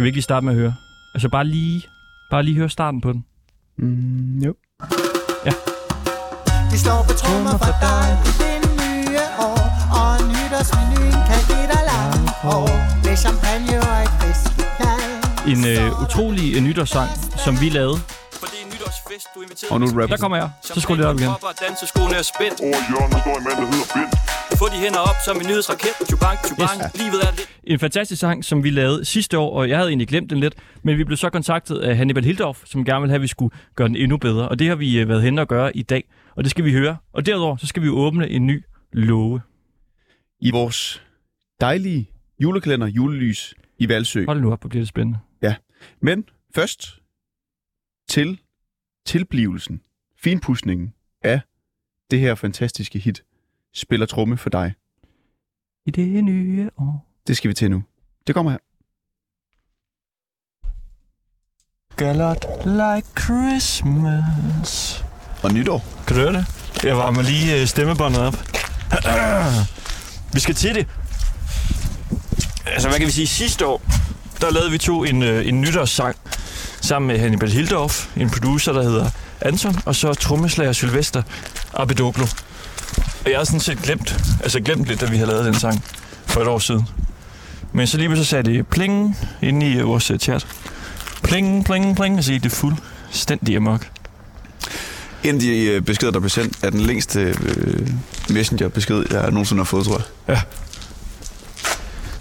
Skal vi ikke lige starte med at høre? Altså bare lige, bare lige høre starten på den. Mm, jo. Vi står på trommer for dig i det nye år Og nytårsmenuen kan give dig langt hår Med champagne og et festligkald En øh, utrolig øh, nytårssang, som vi lavede. For det er nytårsfest, du er inviteret Og nu rap. Der kommer jeg. Så skruer det op igen. Danseskoene er spændt. Over hjørnet står en mand, der hedder Bent. Få de hænder op som en nyhedsraket. Chubank, chubank. Yes. Livet er lidt. En fantastisk sang, som vi lavede sidste år, og jeg havde egentlig glemt den lidt, men vi blev så kontaktet af Hannibal Hildorf, som gerne ville have, at vi skulle gøre den endnu bedre. Og det har vi øh, været hen og gøre i dag, og det skal vi høre. Og derudover, så skal vi åbne en ny låge. I vores dejlige julekalender, julelys i Valsø. Hold nu op, hvor bliver det spændende. Men først til tilblivelsen, finpudsningen af det her fantastiske hit, Spiller tromme for dig. I det nye år. Det skal vi til nu. Det kommer her. Gallert like Christmas. Og nytår. Kan du høre det? Jeg varmer lige øh, stemmebåndet op. vi skal til det. Altså, hvad kan vi sige? Sidste år, der lavede vi to en, øh, en nytårssang sammen med Hannibal Hildorf, en producer, der hedder Anton, og så trommeslager Sylvester Abedoglo. Og jeg har sådan set glemt, altså glemt lidt, da vi havde lavet den sang for et år siden. Men så lige pludselig sagde det pling inde i øh, vores øh, chat. Pling, pling, pling, og så det fuldstændig amok. En af de øh, beskeder, der blev sendt, er den længste øh, messenger-besked, jeg nogensinde har fået, tror jeg.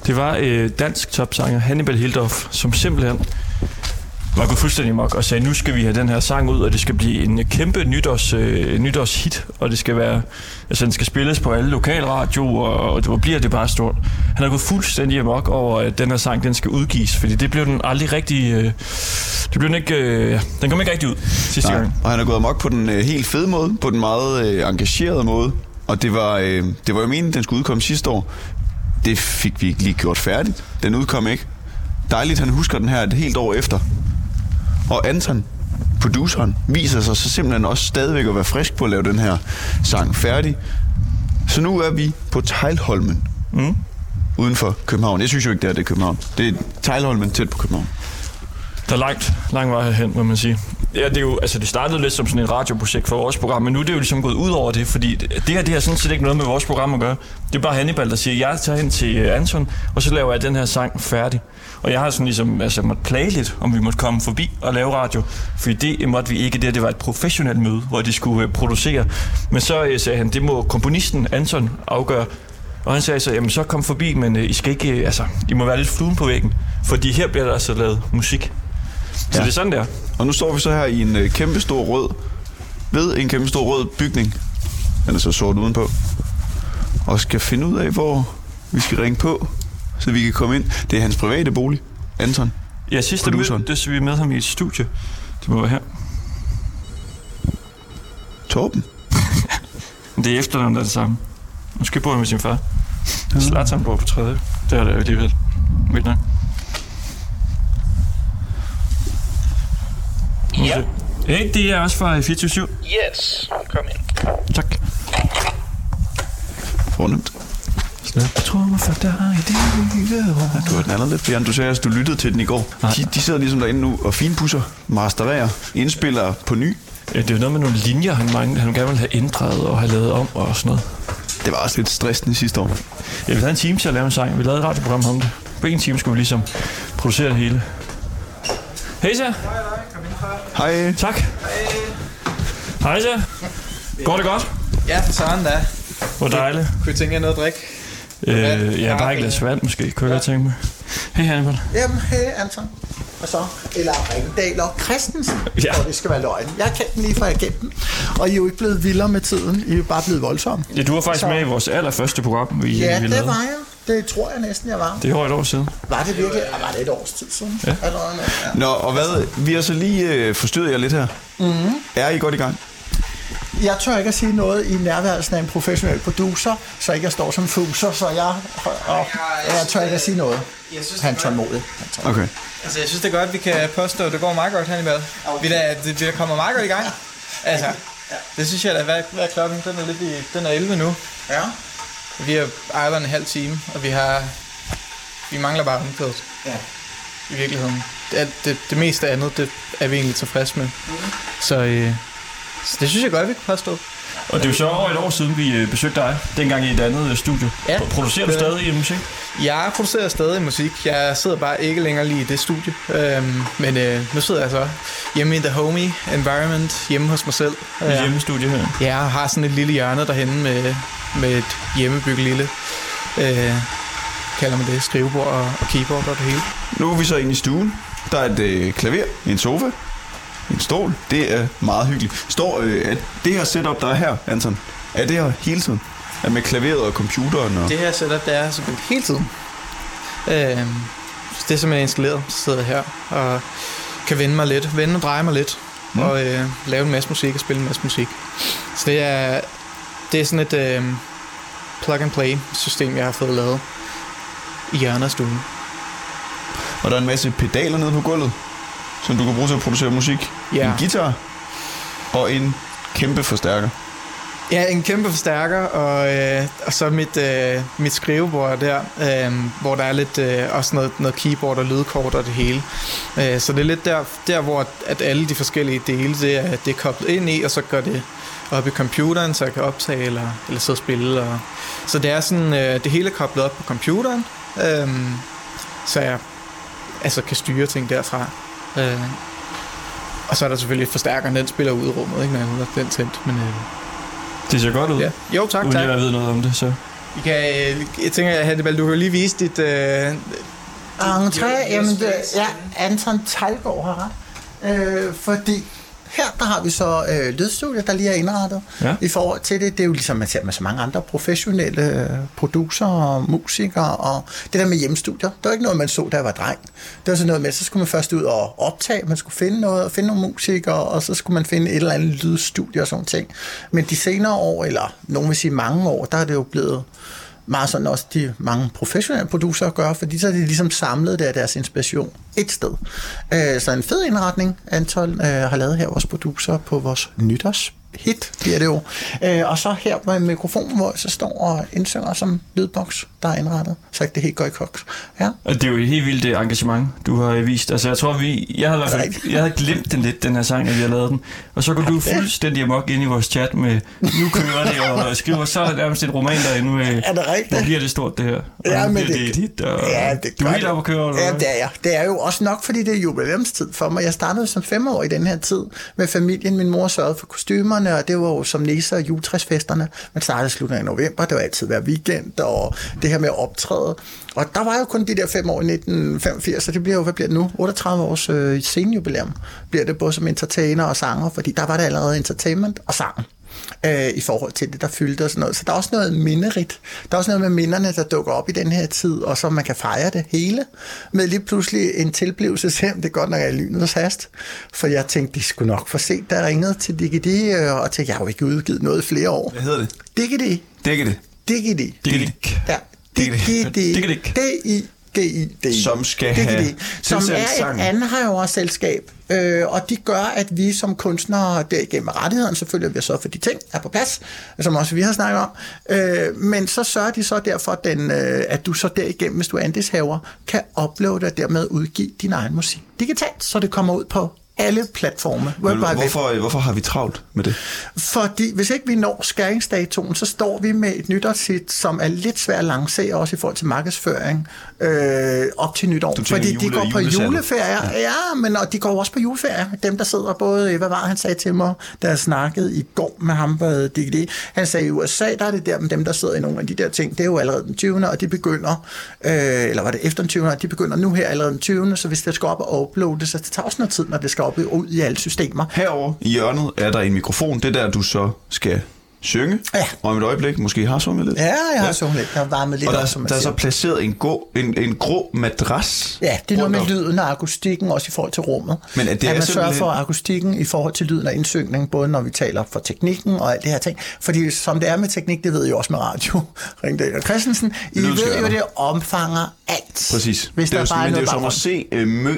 Det var øh, dansk topsanger Hannibal Hildorf, som simpelthen var gået fuldstændig mok og sagde, nu skal vi have den her sang ud, og det skal blive en kæmpe nytårs, øh, nytårshit, og det skal være, altså den skal spilles på alle lokalradioer, og det bliver det bare stort. Han har gået fuldstændig amok over, at den her sang, den skal udgives, fordi det blev den aldrig rigtig, øh, det blev den ikke, øh, den kom ikke rigtig ud sidste Nej. gang. Og han er gået amok på den øh, helt fede måde, på den meget øh, engagerede måde. Og det var, øh, det var jo meningen, den skulle udkomme sidste år. Det fik vi ikke lige gjort færdigt. Den udkom ikke. Dejligt, han husker den her et helt år efter. Og Anton, produceren, viser sig så simpelthen også stadigvæk at være frisk på at lave den her sang færdig. Så nu er vi på Tejlholmen. Mm. Uden for København. Jeg synes jo ikke, det er det København. Det er Tejlholmen tæt på København. Der er langt, lang vej herhen, må man sige. Ja, det, er jo, altså det startede lidt som sådan et radioprojekt for vores program, men nu er det jo ligesom gået ud over det, fordi det det her det har sådan set ikke noget med vores program at gøre. Det er bare Hannibal, der siger, jeg tager hen til øh, Anton, og så laver jeg den her sang færdig. Og jeg har sådan ligesom altså, måtte plage lidt, om vi måtte komme forbi og lave radio, fordi det måtte vi ikke. Det, her, det var et professionelt møde, hvor de skulle øh, producere. Men så øh, sagde han, det må komponisten Anton afgøre. Og han sagde så, jamen så kom forbi, men I skal ikke, altså, I må være lidt fluen på væggen, fordi her bliver der altså lavet musik. Så Ja. det er sådan der. Og nu står vi så her i en øh, kæmpe stor rød, ved en kæmpe stor rød bygning. Den er så sort udenpå. Og skal finde ud af, hvor vi skal ringe på, så vi kan komme ind. Det er hans private bolig, Anton. Ja, sidste Produceren. mødtes vi med ham i et studie. Det må være her. Torben. Det er efternavnet, der er det samme. Måske bor han med sin far. Zlatan bor på tredje. Det er det alligevel. Vildt nok. Ja. Hey, det er også fra 24 Yes, kom ind. Tak. Fornemt. Jeg tror mig for dig i det nye år. Du har den anden lidt, Bjørn. Du sagde, at du lyttede til den i går. De, de sidder ligesom derinde nu og finpusser, mastererer, indspiller på ny. Ja, det er jo noget med nogle linjer, han, mange, han gerne vil have ændret og have lavet om og sådan noget. Det var også lidt stressende sidste år. Ja, vi havde en time til at lave en sang. Vi lavede et radioprogram om det. På en time skulle vi ligesom producere det hele. Hej så. Hej. Tak. Hej så. Går det godt? Ja, for sådan da. Hvor dejligt. Kunne I tænke jer noget at drikke? Øh, ja, bare et glas vand måske, kunne jeg godt tænke mig. Hej Hannibal. Jamen, hey Anton. Og så, eller Ringdal og Christensen, Ja. ja. hvor det skal være løgn. Jeg kendt dem lige fra jeg dem. Og I er jo ikke blevet vildere med tiden. I er jo bare blevet voldsomme. Ja, du var faktisk Så- med i vores allerførste program, vi, Ja, vi det lavede. var jeg. Det tror jeg næsten, jeg var. Det er over et år siden. Var det virkelig? Ja, var det et års tid siden? Ja. Allerede ja. Nå, og hvad? Vi har så lige øh, forstyrret jer lidt her. Mm-hmm. Er I godt i gang? Jeg tør ikke at sige noget i nærværelsen af en professionel producer, så ikke jeg står som fuser, så jeg, og, jeg tør ikke at sige noget. Jeg synes, Han det godt, tålmodig. Okay. altså, jeg synes, det er godt, at vi kan påstå, at det går meget godt, Hannibal. Vi er, da- det, vi er kommet meget godt i gang. Altså, det synes jeg da, hvad, hvad er klokken? Den er lidt i, den er 11 nu. Ja. Vi har ejlet en halv time, og vi har, vi mangler bare omkvædet. ja. i virkeligheden. Det, det, det meste andet, det er vi egentlig tilfredse med. Så, øh, så det synes jeg godt, vi kan påstå. Og det er jo så over et år siden, vi øh, besøgte dig, dengang i et andet øh, studie. Ja. Producerer du stadig i musik? Jeg producerer stadig musik. Jeg sidder bare ikke længere lige i det studie. Øhm, men øh, nu sidder jeg så hjemme i the homie environment, hjemme hos mig selv. I hjemmestudie her. Ja, jeg har sådan et lille hjørne derhenne med, med et hjemmebygget lille, øh, kalder man det, skrivebord og, og keyboard og det hele. Nu er vi så inde i stuen. Der er et øh, klaver, en sofa, en stol. Det er meget hyggeligt. Står øh, at det her setup, der er her, Anton, er det her hele tiden? Er med klaveret og computeren? Og... Det her setup, det er selvfølgelig hele tiden. Øh, det er simpelthen installeret, så sidder jeg her og kan vende mig lidt, vende og dreje mig lidt, mm. og øh, lave en masse musik og spille en masse musik. Så det er, det er sådan et øh, plug-and-play system, jeg har fået lavet i hjørnet af stuen. Og der er en masse pedaler nede på gulvet, som du kan bruge til at producere musik. Ja. En guitar og en kæmpe forstærker. Ja, en kæmpe forstærker, og, øh, og så mit, øh, mit skrivebord der, øh, hvor der er lidt øh, også noget, noget keyboard og lydkort og det hele. Øh, så det er lidt der, der hvor at alle de forskellige dele, det er, det er koblet ind i, og så går det op i computeren, så jeg kan optage eller, eller sidde og spille. Og, så det er sådan, øh, det hele er koblet op på computeren, øh, så jeg altså kan styre ting derfra. Øh, og så er der selvfølgelig forstærkeren, den spiller ud i rummet, ikke, har den tændt, men... Øh, Det ser godt ud. Ja. Jo, tak, Uden tak. jeg ved noget om det, så. I kan, øh, jeg tænker, Hannibal, du kan lige vise dit... Øh, Entré, jamen, det, ja, Anton Talgaard har ret. Øh, fordi her der har vi så øh, lydstudiet, der lige er indrettet. Ja. I forhold til det, det er jo ligesom man ser med så mange andre professionelle øh, producer og musikere, og det der med hjemmestudier, det var ikke noget, man så, da jeg var dreng. Det var sådan noget med, så skulle man først ud og optage, man skulle finde noget, og finde nogle musikere, og så skulle man finde et eller andet lydstudie og sådan ting. Men de senere år, eller nogen vil sige mange år, der er det jo blevet meget sådan også de mange professionelle producer gør, fordi så er de ligesom samlet der deres inspiration et sted. Øh, så en fed indretning, Anton øh, har lavet her, vores producer på vores nytårs hit, bliver det jo. Øh, og så her med mikrofonen, hvor jeg så står og indsynger som lydboks, der er indrettet, så ikke det helt går i koks. Ja. Og det er jo et helt vildt det engagement, du har vist. Altså, jeg tror, vi... Jeg havde, fald, jeg havde glemt den lidt, den her sang, at vi har lavet den. Og så går du fuldstændig amok ind i vores chat med, nu kører det, og skriver så det nærmest et roman derinde med, Er det rigtigt? nu bliver det stort, det her. Og Ja, men det- det, dit, og Ja, det du er helt det. oppe at køre, eller Ja, det er jeg. Det er jo også nok, fordi det er jubilæumstid for mig. Jeg startede som femårig i den her tid med familien. Min mor sørgede for kostymerne, og det var jo som næser og juletræsfesterne. Man startede i slutningen af november. Det var altid hver weekend, og det her med at optræde. Og der var jo kun de der fem år i 1985, så det bliver jo, hvad bliver det nu? 38 års øh, seniorjubilæum bliver det både som entertainer og sanger, fordi der var det allerede entertainment og sang øh, i forhold til det, der fyldte og sådan noget. Så der er også noget minderigt. Der er også noget med minderne, der dukker op i den her tid, og så man kan fejre det hele med lige pludselig en tilblivelseshjem. Det er godt nok er i lynets hast, for jeg tænkte, de skulle nok få set, jeg ringede til DGD, øh, og tænkte, jeg har jo ikke udgivet noget i flere år. Hvad hedder det? Dække det. DGD. Digidik. Ja. Digidik. D-I-G-I-D. Som skal have Som er et sangen. anhøjerselskab, øh, og de gør, at vi som kunstnere, derigennem rettigheden selvfølgelig, at vi sørget for, de ting er på plads, som også vi har snakket om, øh, men så sørger de så derfor, at, den, øh, at du så derigennem, hvis du er andelshaver, kan uploade og dermed udgive din egen musik digitalt, så det kommer ud på alle platforme. World Men Web. hvorfor, hvorfor har vi travlt med det? Fordi hvis ikke vi når skæringsdatoen, så står vi med et nytårshit, som er lidt svært at lancere, også i forhold til markedsføring, øh, op til nytår. Fordi de jule- går på juleferie. Ja. ja, men og de går også på juleferie. Dem, der sidder både, hvad var han sagde til mig, da jeg snakkede i går med ham på DGD. Han sagde, i USA, der er det der med dem, der sidder i nogle af de der ting. Det er jo allerede den 20. og de begynder, øh, eller var det efter den 20. og de begynder nu her allerede den 20. Så hvis det skal op og uploade, så det tager også noget tid, når det skal op og ud i alle systemer. Herover i hjørnet er der en mikrofon. Det er der, du så skal synge. Ja. Og om et øjeblik måske har sunget lidt. Ja, jeg har ja. sunget lidt. Jeg har varmet lidt Og der, op, som der er så placeret en, gå, en, en grå madras. Ja, det er noget med lyden og akustikken, også i forhold til rummet. Men er det at er man sørger simpelthen- for akustikken i forhold til lyden og indsynning, både når vi taler for teknikken og alt det her ting. Fordi som det er med teknik, det ved I også med radio, Ringdal og Christensen, I ved jo, det omfanger alt. Præcis. Hvis det er der jo, bare men er det er jo som at se øh, Mø.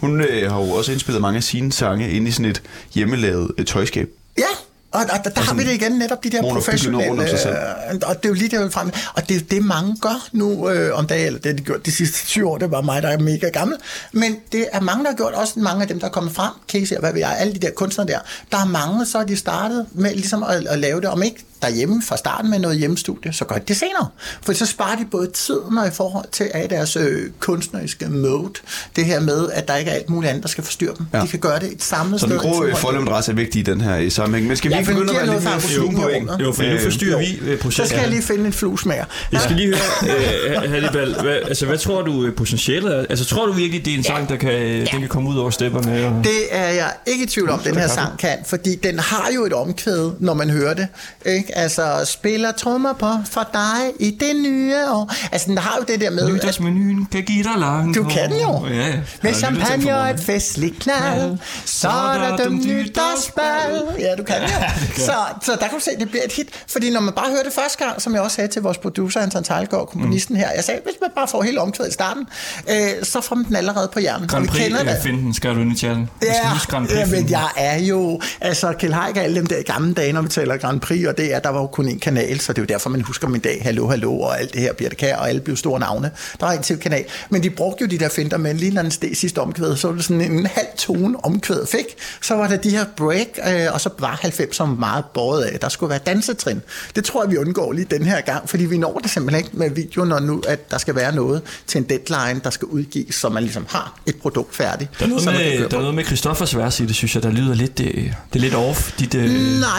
Hun øh, har jo også indspillet mange af sine sange inde i sådan et hjemmelavet øh, tøjskab. Ja, Og, og der, der har vi det igen, netop de der professionelle, øh, og det er jo lige det, frem. Og det er det, mange gør nu øh, om dagen, eller det har de gjort de sidste 20 år, det var mig, der er mega gammel, men det er mange, der har gjort, også mange af dem, der er kommet frem, Casey og hvad ved jeg, alle de der kunstnere der, der er mange, så er de startet med ligesom at, at lave det, om ikke derhjemme fra starten med noget hjemmestudie, så gør de det senere. For så sparer de både tiden og i forhold til af deres øh, kunstneriske mode, det her med, at der ikke er alt muligt andet, der skal forstyrre dem. Ja. De kan gøre det et samlet Så sted. den grå øh, forlemdress er vigtig i den her i sammenhæng. Men skal vi Ja, ikke begynde at være lidt mere på rummet. Jo, for nu Øh, forstyrrer vi øh, Så processen. skal jeg lige finde en fluesmager. Jeg skal lige høre, øh, Hannibal, hvad, altså, hvad tror du øh, potentialet er? Altså, tror du virkelig, det er en sang, der kan, øh, den kan komme ud over stepperne? Og... Det er jeg ikke i tvivl om, den her sang kan, fordi den har jo et omkvæd, når man hører det. Ikke? Altså, spiller trommer på for dig i det nye år. Altså, den har jo det der med... Nytårsmenuen kan give dig langt Du kan jo. Ja, ja. Med champagne og et festligt knald, så er der dem nytårsbal. Ja, du kan det jo. Så, så der kan du se, det bliver et hit. Fordi når man bare hører det første gang, som jeg også sagde til vores producer, Anton Tejlgaard, komponisten her, jeg sagde, hvis man bare får hele omkvædet i starten, øh, så får man den allerede på hjernen. Grand Prix, kender det. øh, find den, skal du ind i chatten. Prix. ja, men finden. jeg er jo, altså Kjell Haik alle dem der gamle dage, når vi taler Grand Prix, og det er, der var jo kun en kanal, så det er jo derfor, man husker min dag, hallo, hallo, og alt det her, Birte Kær, og alle blev store navne. Der var en til kanal. Men de brugte jo de der finder, men lige når den steg sidste omkvæd, så var det sådan en halv tone omkvædet fik. Så var der de her break, øh, og så var 90 som meget båret af. Der skulle være dansetrin. Det tror jeg, vi undgår lige den her gang, fordi vi når det simpelthen ikke med videoen, når nu, at der skal være noget til en deadline, der skal udgives, så man ligesom har et produkt færdigt. Der er noget med, der er noget med Christoffers vers i det, synes jeg, der lyder lidt, øh, det er lidt off. Dit, øh, Nej,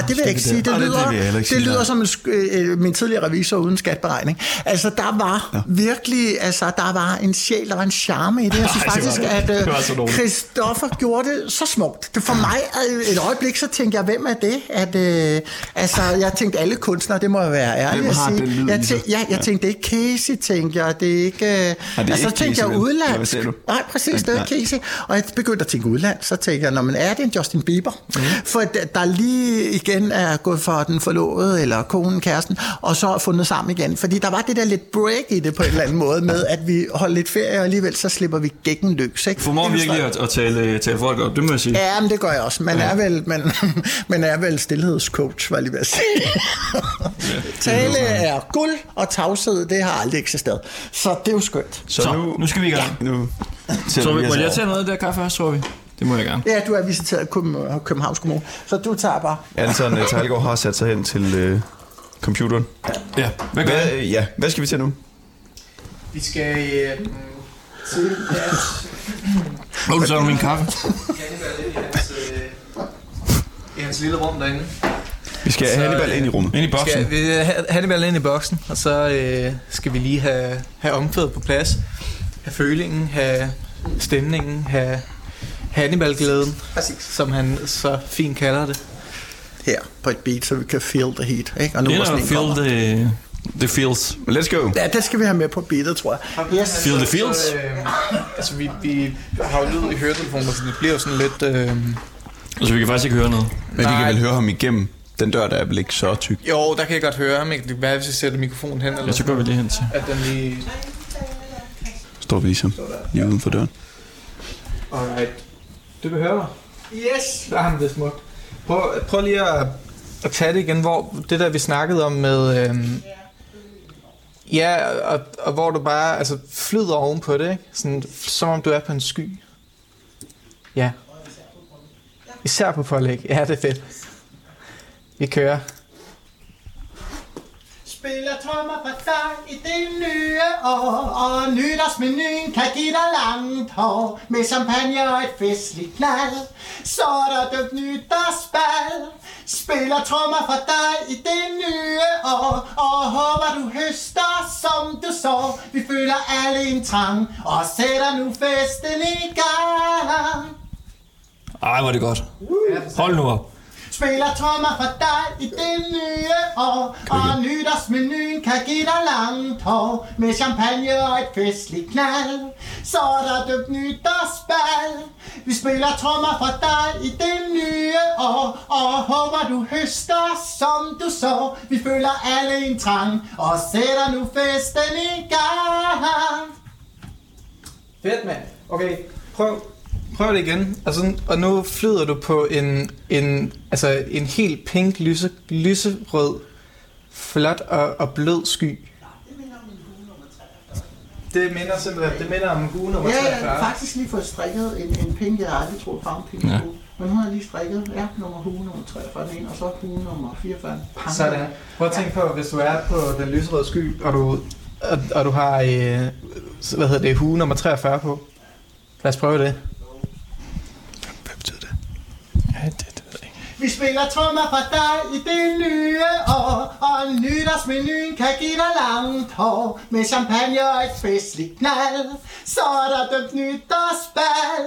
det vil jeg ikke sige. Det Nej, det- lyder, det vil jeg heller ikke det lyder som en, sk- øh, min tidligere revisor uden skatberegning. Altså, der var ja. virkelig, altså, der var en sjæl, der var en charme i det. Jeg synes Ej, det faktisk, det. at Det øh, så dårligt. Christoffer gjorde det så smukt. Det for mig, øh, et øjeblik, så tænkte jeg, hvem er det? At, øh, altså, jeg tænkte, alle kunstnere, det må jeg være ærlig at sige. den lyd jeg tænkte, ja, jeg tænkte, det er ikke Casey, tænkte jeg. Det er ikke... Øh, det er altså, så tænkte jeg vel? udland. Eller hvad sagde du? Nej, præcis, det er. Casey. Og jeg begyndte at tænke udland, så tænkte jeg, når man er det en Justin Bieber? Mm. For der- der lige igen er gået for den forlovede, eller konen, kæresten, og så fundet sammen igen. Fordi der var det der lidt break i det på en eller anden måde, med at vi holder lidt ferie, og alligevel så slipper vi gækken løs. Ikke? Formår virkelig at, at tale, tale folk op, det må jeg sige. Ja, men det gør jeg også. Man er vel, man, man er vel stillhedscoach, var jeg lige ved at sige. Tale er guld, og tavshed, det har aldrig eksisteret. Så det er jo skønt. Så, Så, nu, nu skal vi i gang. nu Så vi må jeg tage noget af det der kaffe først, tror vi? Det må jeg gerne. Ja, du er visiteret Københavns Kommune, så du tager bare. Anton uh, Tejlgaard har sat sig hen til øh, computeren. Ja, hvad gør Hvad, øh, ja, hvad skal vi til nu? Vi skal øh, til at Hvor du tager min kaffe? I hans, øh, lille rum derinde. Vi skal Så, have Hannibal øh, ind i rummet. Ind i boksen. Skal vi have Hannibal ind i boksen, og så øh, skal vi lige have, have omkvædet på plads. Have følingen, have stemningen, have Hannibal-glæden, som han så fint kalder det. Her på et beat, så vi kan feel the heat. Ikke? Og nu sneen feel kommer. the, the feels. Let's go. Ja, det skal vi have med på beatet, tror jeg. Yes. Feel the feels. Så, øh, altså, vi, vi har jo lyd i høretelefoner, så det bliver jo sådan lidt... Øh, Altså, vi kan faktisk ikke høre noget. Men vi kan Nej. vel høre ham igennem. Den dør, der er vel ikke så tyk. jo, der kan jeg godt høre, det kan være, hvis jeg sætter mikrofonen hen, Ja, eller så går vi lige hen til. at den lige... Står vi ligesom lige uden for døren. Alright. Du mig. Yes. Der har han det smukt. Prøv, prøv lige at, at tage det igen, hvor det der, vi snakkede om med... Øhm, ja, og, og hvor du bare altså, flyder ovenpå det, ikke? Sådan, som om du er på en sky. Ja. Især på pålæg. Ja, det er fedt. Vi kører. Spiller trommer for dig i det nye år, og nytårsmenuen kan give dig langt hår, med champagne og et festligt knald. Så er der døbt nytårsbal. Spiller trommer for dig i det nye år, og håber du høster som du så. Vi føler alle en trang, og sætter nu festen i gang. Ej, hvor er det godt. Hold nu op. Spiller trommer for dig i det nye år Og nytårsmenuen kan give dig langt hår. Med champagne og et festligt knald Så er der døbt nytårsbal. Vi spiller trommer for dig i det nye år Og håber du høster som du så. Vi føler alle en trang Og sætter nu festen i gang. Fedt, mand. Okay, prøv. Prøv det igen. Og, sådan, og nu flyder du på en, en, altså en helt pink, lyse, lyserød, flot og, og blød sky. Det minder simpelthen, det minder om hue nummer Ja, jeg 43. har faktisk lige fået strikket en, en pink, jeg har aldrig troet farven pink Ja. ja. Men hun har lige strikket, ja, nummer hue nummer 43 den ene, og så hue nummer 44. Pang. Sådan. Prøv at tænke på, hvis du er på den lyserøde sky, og du, og, og du har, øh, hvad hedder det, hue nummer 43 på. Lad os prøve det. Hvad betyder det? Ja, det, det ved jeg ikke. Vi spiller trommer for dig i det nye år, og nytårsmenuen kan give dig langt hår. Med champagne og et festligt knald, så er der dømt nytårsbal.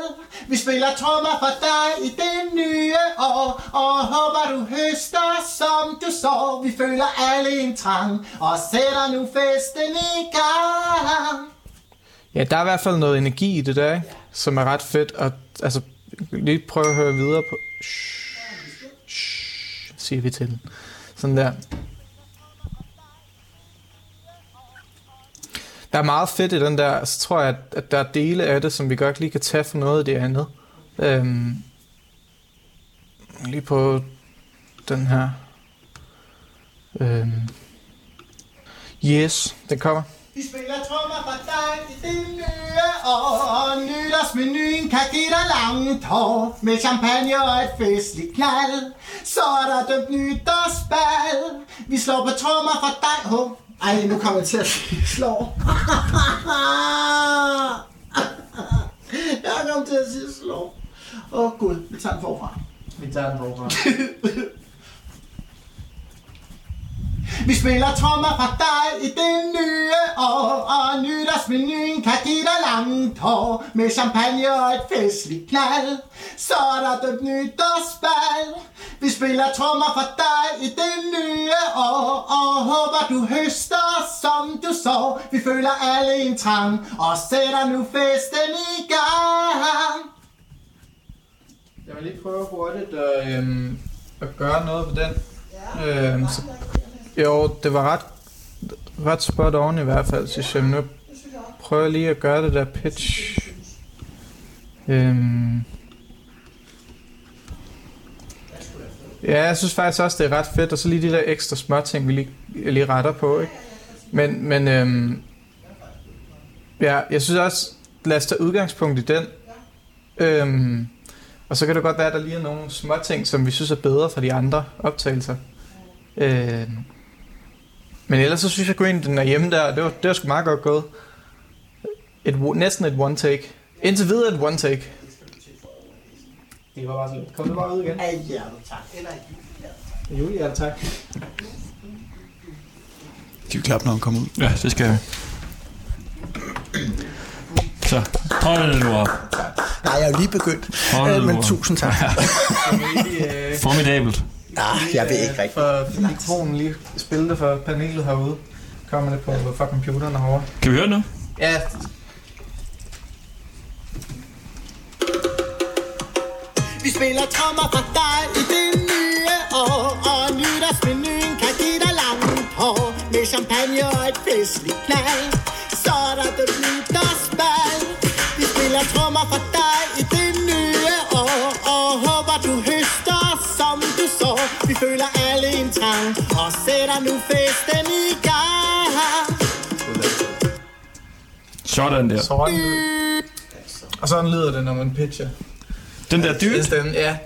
Vi spiller trommer for dig i det nye år, og håber du høster som du så. Vi føler alle en trang, og sætter nu festen i gang. Ja, der er i hvert fald noget energi i det der, ikke? som er ret fedt. Og altså, lige prøve at høre videre på... Shh, shh, siger vi til den. Sådan der. Der er meget fedt i den der, så tror jeg, at, at der er dele af det, som vi godt lige kan tage for noget af det andet. Øhm, lige på den her. Øhm, yes, den kommer. Vi spiller trommer for dig i det nye år, nytårsmenuen kan give dig langt hår. Med champagne og et festligt knald, så er der dømt nytårsbal. Vi slår på trommer for dig. Oh. Ej, nu kommer jeg til at slår. jeg kom til at sige slår. Åh oh, gud, vi tager den forfra. Vi tager den forfra. Vi spiller trommer for dig i det nye år, og nytårsmenuen kan give dig langt hår. Med champagne og et festligt knald, så er der dømt nytårsbal. Vi spiller trommer for dig i det nye år, og håber du høster som du så. Vi føler alle en trang, og sætter nu festen i gang. Jeg vil lige prøve hurtigt at, øhm, at gøre noget på den. Øhm, så, jo, det var ret, ret spot on i hvert fald, synes jeg. Nu prøver jeg lige at gøre det der pitch. Øhm. Ja, jeg synes faktisk også, det er ret fedt. Og så lige de der ekstra små ting, vi lige, lige retter på, ikke? Men, men øhm, ja, jeg synes også, lad os tage udgangspunkt i den. Øhm, og så kan det godt være, at der lige er nogle små ting, som vi synes er bedre fra de andre optagelser. Øhm, men ellers så synes jeg, at den er hjemme der, det var, det var sgu meget godt gået. Et, næsten et one take. Indtil videre et one take. Det var bare så. Kom du bare ud igen. Af hjertet, tak. Eller Julie, ja, tak. De vil klappe, når han kommer ud. Ja, det skal vi. Så, hold nu op. Nej, jeg er jo lige begyndt. Hold Øh, nu men op. tusind tak. øh, Formidabelt. Ah, jeg ved ikke rigtigt. For mikrofonen lige spille det for panelet herude. Kommer det på for computeren herovre. Kan vi høre det nu? Ja, Vi spiller trommer for dig i det nye år, og nytårsmenuen kan give dig langt hår. Med champagne og et festligt knald, så er der det nytårsbal. Vi spiller trommer for dig så. Vi føler alle en trang, og sætter nu festen i gang. Sådan der. sådan. Og sådan lyder det, når man pitcher. Den der. Det er stemmen, ja.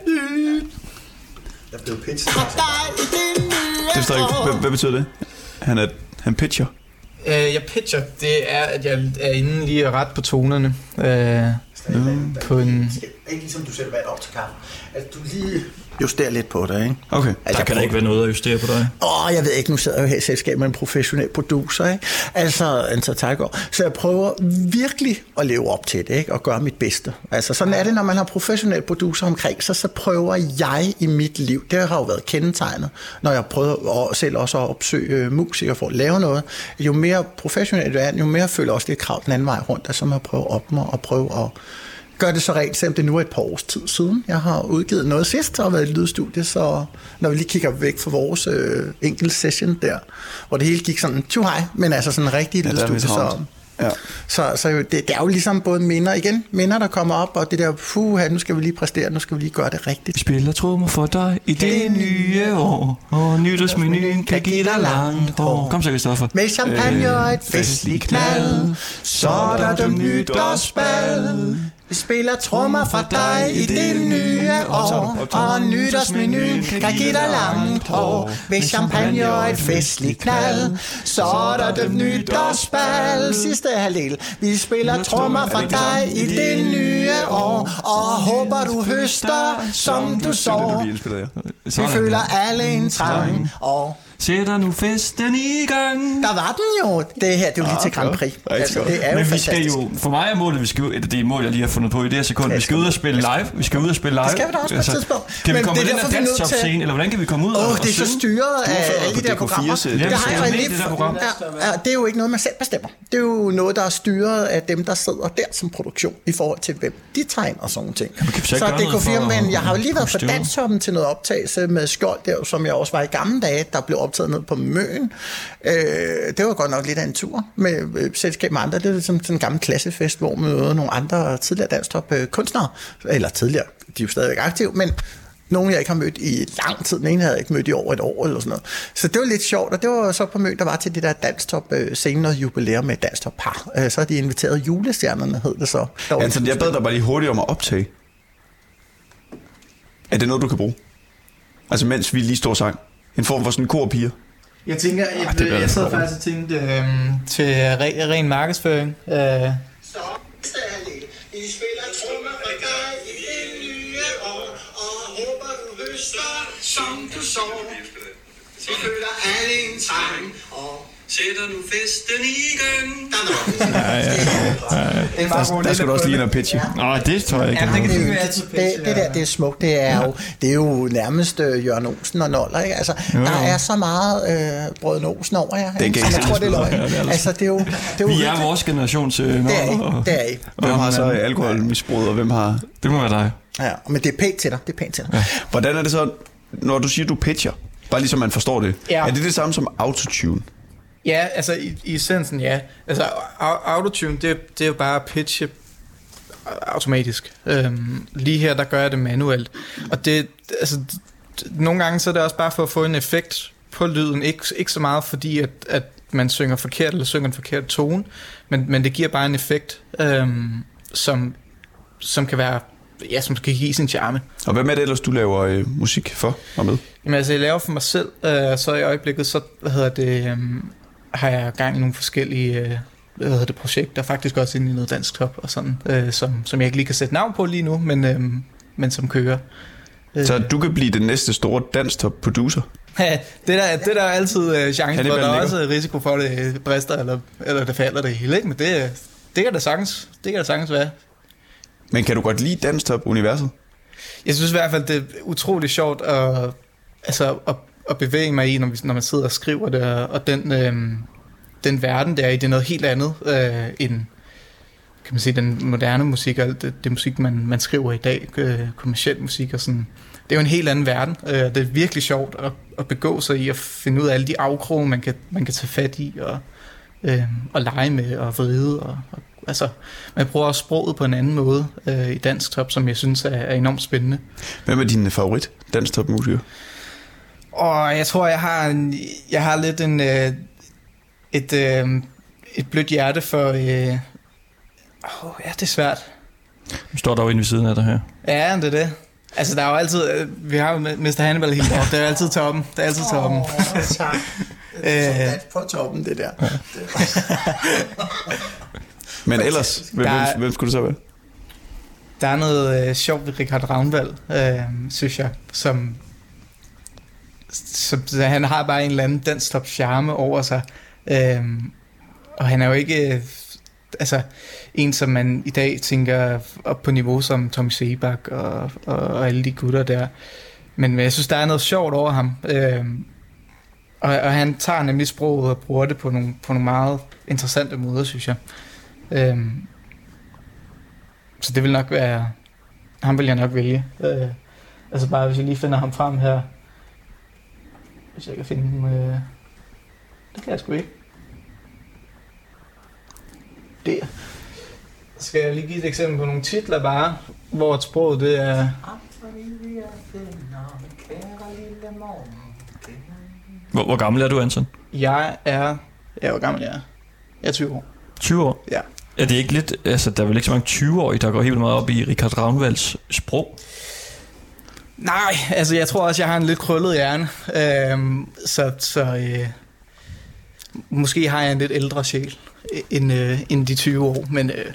For dig i det forstår jeg ikke. Hvad, hvad betyder det? Han er han pitcher. Øh, jeg pitcher, det er, at jeg er inde lige og ret på tonerne. Øh, på en... Ikke ligesom du sætter vand op til kaffe. At du lige justerer lidt på det, ikke? Okay. Der kan da ikke være noget at justere på dig. Åh, oh, jeg ved ikke, nu sidder jeg jo her i selskab med en professionel producer, ikke? Altså, Anta Tejgaard. Så jeg prøver virkelig at leve op til det, ikke? Og gøre mit bedste. Altså, sådan er det, når man har professionel producer omkring sig, så prøver jeg i mit liv, det har jo været kendetegnet, når jeg prøver at, selv også at opsøge øh, musikere for at lave noget. Jo mere professionelt jeg er, jo mere føler jeg også lidt krav den anden vej rundt, altså med at prøve op mig og prøve at gør det så rent, selvom det nu er et par års tid siden. Jeg har udgivet noget sidst og været i et lydstudie, så når vi lige kigger væk fra vores øh, enkelte session der, hvor det hele gik sådan, tju hej, men altså sådan en rigtig Ja, lydstudie, så. Ja. Så, så jo, det, det er jo ligesom både minder igen, minder, der kommer op, og det der, puh, nu skal vi lige præstere, nu skal vi lige gøre det rigtigt. Vi spiller trommer for dig i det nye år, og nytårsmenuen kan give dig langt hår. Kom så, Kristoffer. Med champagne og et festligt knald, så er der dem nytårsbal. Vi spiller trommer for dig i det nye år, og nytårsmenuen kan give dig langt hår. Med champagne og et festligt knald, så er der dem nytårsbal. Sidste halvdel. Vi spiller trommer for dig i det nye år, og håber du høster, som du så. Vi føler alle en trang, og Sætter nu festen i gang. der var den jo. Det her, det er jo lige til Grand Prix. Altså, det er jo Men vi fantastisk. skal jo, for mig er målet, vi skal ud, det er et mål, jeg lige har fundet på i det her sekund. Vi skal ud og spille live. Vi skal ud og spille live. Altså, Det skal vi da også på et tidspunkt. Kan vi Men komme det er den her er til- scene, eller hvordan kan vi komme ud Åh, og, oh, det er så styret af alle de der DK4's, programmer. Det, Ja, har jeg lige det der program. Ja, ja, det er jo ikke noget, man selv bestemmer. Det er jo noget, der er styret af dem, der sidder der som produktion i forhold til, hvem de ind og sådan nogle ting. så DK4, for at men jeg har jo lige været på kunne? Danstoppen til noget optagelse med Skjold der, som jeg også var i gamle dage, der blev optaget ned på Møn. Øh, det var godt nok lidt af en tur med øh, selskab med andre. Det er ligesom sådan en gammel klassefest, hvor man møder nogle andre tidligere Danstop øh, kunstnere, eller tidligere, de er jo stadigvæk aktive, men nogen, jeg ikke har mødt i lang tid. Den ene havde jeg ikke mødt i over et år eller sådan noget. Så det var lidt sjovt, og det var så på Møn, der var til det der Danstop øh, og jubilæum med Danstop par. Øh, så har de inviteret julestjernerne, hed det så. Var Anton, jeg bad dig bare lige hurtigt om at optage. Er det noget, du kan bruge? Altså, mens vi lige står sang. En form for sådan en korpiger. Jeg tænker, jeg, det bliver jeg, jeg sad dårligt. faktisk og tænkte øhm, til re, ren markedsføring. Øh, Så. Vi spiller trommer for dig i det nye år, og håber du høster, som du så. Vi føler alle en trang, og Sætter nu festen i gang. der var det er meget Der skal du også lige ind og pitche. Nej, det tror jeg ikke. Ja, det kan det, det, det, det der, det er smukt. Det er jo, det er jo nærmest øh, Jørgen Olsen og Noller, ikke? Altså, der er så meget øh, Brøden Olsen over jer. Det ikke? kan jeg tror, det er løgn. Ja, det er det. Altså, det er jo, det er jo Vi er vores generations... Øh, Det er Noller, I. Det er I. Hvem har så alkoholmisbruget, og hvem har... Det må være dig. Ja, men det er pænt til dig. Det er pænt til dig. Hvordan er det så, når du siger, du pitcher? Bare lige så man forstår det. Ja. Er det det samme som autotune? Ja, altså i, i essensen ja. Altså au- autotune, det, det er jo bare at pitche automatisk. Øhm, lige her, der gør jeg det manuelt. Og det, altså, nogle gange så er det også bare for at få en effekt på lyden. Ikke, ikke så meget fordi, at, at man synger forkert eller synger en forkert tone, men, men det giver bare en effekt, øhm, som, som kan være ja, som kan give sin charme. Og hvad med det ellers, du laver øh, musik for og med? Jamen altså, jeg laver for mig selv, øh, så i øjeblikket, så hvad hedder det, øh, har jeg gang i nogle forskellige øh, hvad hedder det, projekter, faktisk også inde i noget dansk top og sådan, øh, som, som jeg ikke lige kan sætte navn på lige nu, men, øh, men som kører. Øh, Så du kan blive den næste store danstop producer. det, der, det der er altid øh, chance Hannibal for, der er også risiko for, at det brister, eller, eller det falder det hele, ikke? men det, det kan da sagtens, det kan da sagtens være. Men kan du godt lide danstop-universet? Jeg synes i hvert fald, det er utrolig sjovt at, altså, at, at bevæge mig i, når, vi, når man sidder og skriver det, og, den, øh, den verden der er i, det er noget helt andet øh, end kan man sige, den moderne musik, og alt det, det musik, man, man skriver i dag, øh, kommersiel musik og sådan. Det er jo en helt anden verden. Øh, det er virkelig sjovt at, at begå sig i, at finde ud af alle de afkroge, man kan, man kan tage fat i, og, øh, og lege med, og vride, og, og altså, man bruger også sproget på en anden måde øh, i dansk top, som jeg synes er, er enormt spændende. Hvem er din favorit danstop-musiker? Og jeg tror, jeg har, en, jeg har lidt en, øh, et, øh, et blødt hjerte for... Øh, oh, ja, det er svært. Nu står der jo inde ved siden af dig her. Ja, det er det. Altså, der er jo altid... Øh, vi har jo Mr. Hannibal helt deroppe. Det er jo altid toppen. Det er altid toppen. Åh, tak. Det er Øh. på toppen, det der. Men ellers, hvem, Der er- hvem, hvem skulle det så være? Der er noget øh, sjovt ved Richard Ravnvald, øh, synes jeg, som, så, så han har bare en eller anden danstop charme over sig. Øhm, og han er jo ikke øh, altså en, som man i dag tænker op på niveau som Tommy Sebak og, og, og alle de gutter der. Men, men jeg synes, der er noget sjovt over ham. Øhm, og, og han tager nemlig sproget og bruger det på nogle, på nogle meget interessante måder, synes jeg. Øhm, så det vil nok være... Ham vil jeg nok vælge. Øh, altså bare, hvis jeg lige finder ham frem her. Hvis jeg kan finde. Øh, det kan jeg sgu ikke. vurdere. Skal jeg lige give et eksempel på nogle titler bare, hvor et sprog det er... Hvor, hvor gammel er du, Anton? Jeg er... Ja, hvor gammel jeg er? Jeg er 20 år. 20 år? Ja. Er det ikke lidt... Altså, der er vel ikke så mange 20-årige, der går helt meget op i Richard Ravnvalds sprog? Nej, altså jeg tror også, jeg har en lidt krøllet hjerne. Øhm, så så øh, måske har jeg en lidt ældre sjæl øh, end, øh, end de 20 år. Men, øh,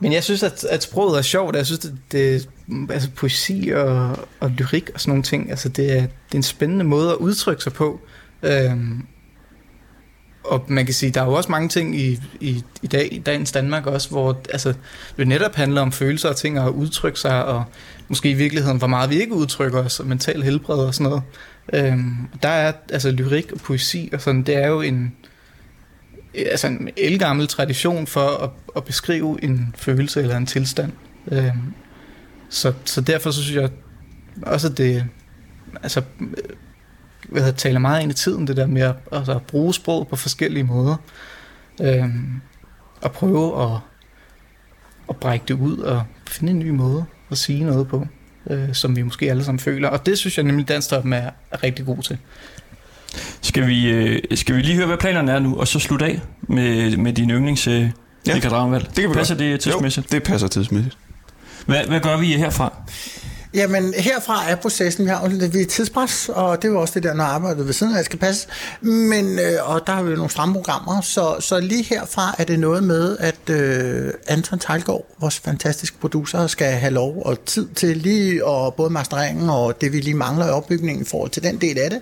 men jeg synes, at, at sproget er sjovt. Jeg synes, at det, altså, poesi og, og lyrik og sådan nogle ting, altså, det, er, det er en spændende måde at udtrykke sig på. Øhm, og man kan sige, der er jo også mange ting i, i, i dag, i dagens Danmark også, hvor altså, det netop handler om følelser og ting og at udtrykke sig, og måske i virkeligheden, hvor meget vi ikke udtrykker os, og mental helbred og sådan noget. Øhm, der er altså lyrik og poesi og sådan, det er jo en, altså en elgammel tradition for at, at beskrive en følelse eller en tilstand. Øhm, så, så derfor så synes jeg også, at det altså, hvad hedder, taler meget ind i tiden, det der med at, altså, at bruge sprog på forskellige måder. Øhm, og prøve at, at brække det ud og finde en ny måde at sige noget på, øh, som vi måske alle sammen føler. Og det synes jeg nemlig, Dansk er, er rigtig god til. Skal vi, øh, skal vi lige høre, hvad planerne er nu, og så slutte af med, med din yndlings øh, Ja? Det kan vi Passer godt. det tidsmæssigt? Jo, det passer tidsmæssigt. Hvad, hvad gør vi herfra? Jamen, herfra er processen, vi har jo lidt vi er tidspres, og det er jo også det der, når arbejdet ved siden af skal passe. Men, øh, og der har vi jo nogle stramme programmer, så, så lige herfra er det noget med, at øh, Anton Tejlgaard, vores fantastiske producer, skal have lov og tid til lige og både mastereringen og det, vi lige mangler i opbygningen i forhold til den del af det.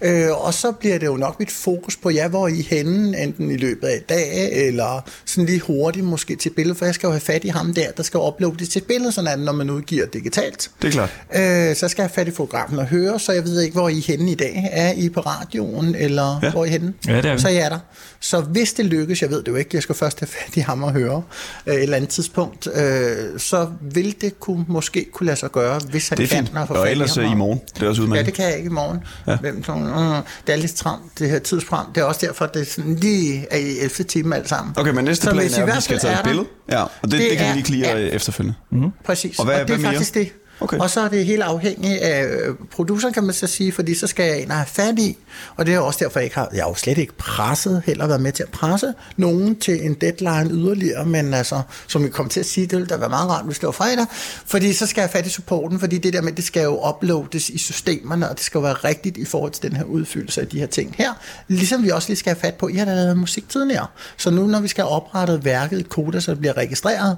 Øh, og så bliver det jo nok mit fokus på ja, hvor I henne, enten i løbet af i dag, eller sådan lige hurtigt måske til billedet, for jeg skal jo have fat i ham der, der skal uploade det til et billede, sådan når man udgiver digitalt. Det er klart. Øh, så skal jeg have fat i fotografen og høre, så jeg ved ikke, hvor I er henne i dag. Er I på radioen, eller Ja. ja. hvor er I henne? Ja, det er vi. Så er jeg der. Så hvis det lykkes, jeg ved det jo ikke, jeg skal først have fat i ham og høre øh, et eller andet tidspunkt, øh, så vil det kunne, måske kunne lade sig gøre, hvis han Det er kan. fint. når jeg får Og ellers øh, i morgen. Det er også Ja, udmærket. det kan jeg ikke i morgen. Ja. Hvem, så, øh, det er lidt stramt, det her tidsprogram. Det er også derfor, det er sådan lige er i 11. time alt sammen. Okay, men næste Så plan I er, at vi skal tage er et billede. Ja, og det, det, Det kan er- vi lige clear ja. efterfølgende. Præcis. Og hvad- og det hvad er mere? faktisk det. Okay. Og så er det helt afhængigt af øh, produceren, kan man så sige, fordi så skal jeg ind og have fat i, og det er også derfor, jeg ikke har, jeg har jo slet ikke presset, heller været med til at presse nogen til en deadline yderligere, men altså, som vi kom til at sige, det ville da være meget rart, hvis det var fredag, fordi så skal jeg have fat i supporten, fordi det der med, det skal jo uploades i systemerne, og det skal jo være rigtigt i forhold til den her udfyldelse af de her ting her, ligesom vi også lige skal have fat på, I har da lavet musik tidligere, så nu når vi skal have oprettet værket i Koda, så det bliver registreret,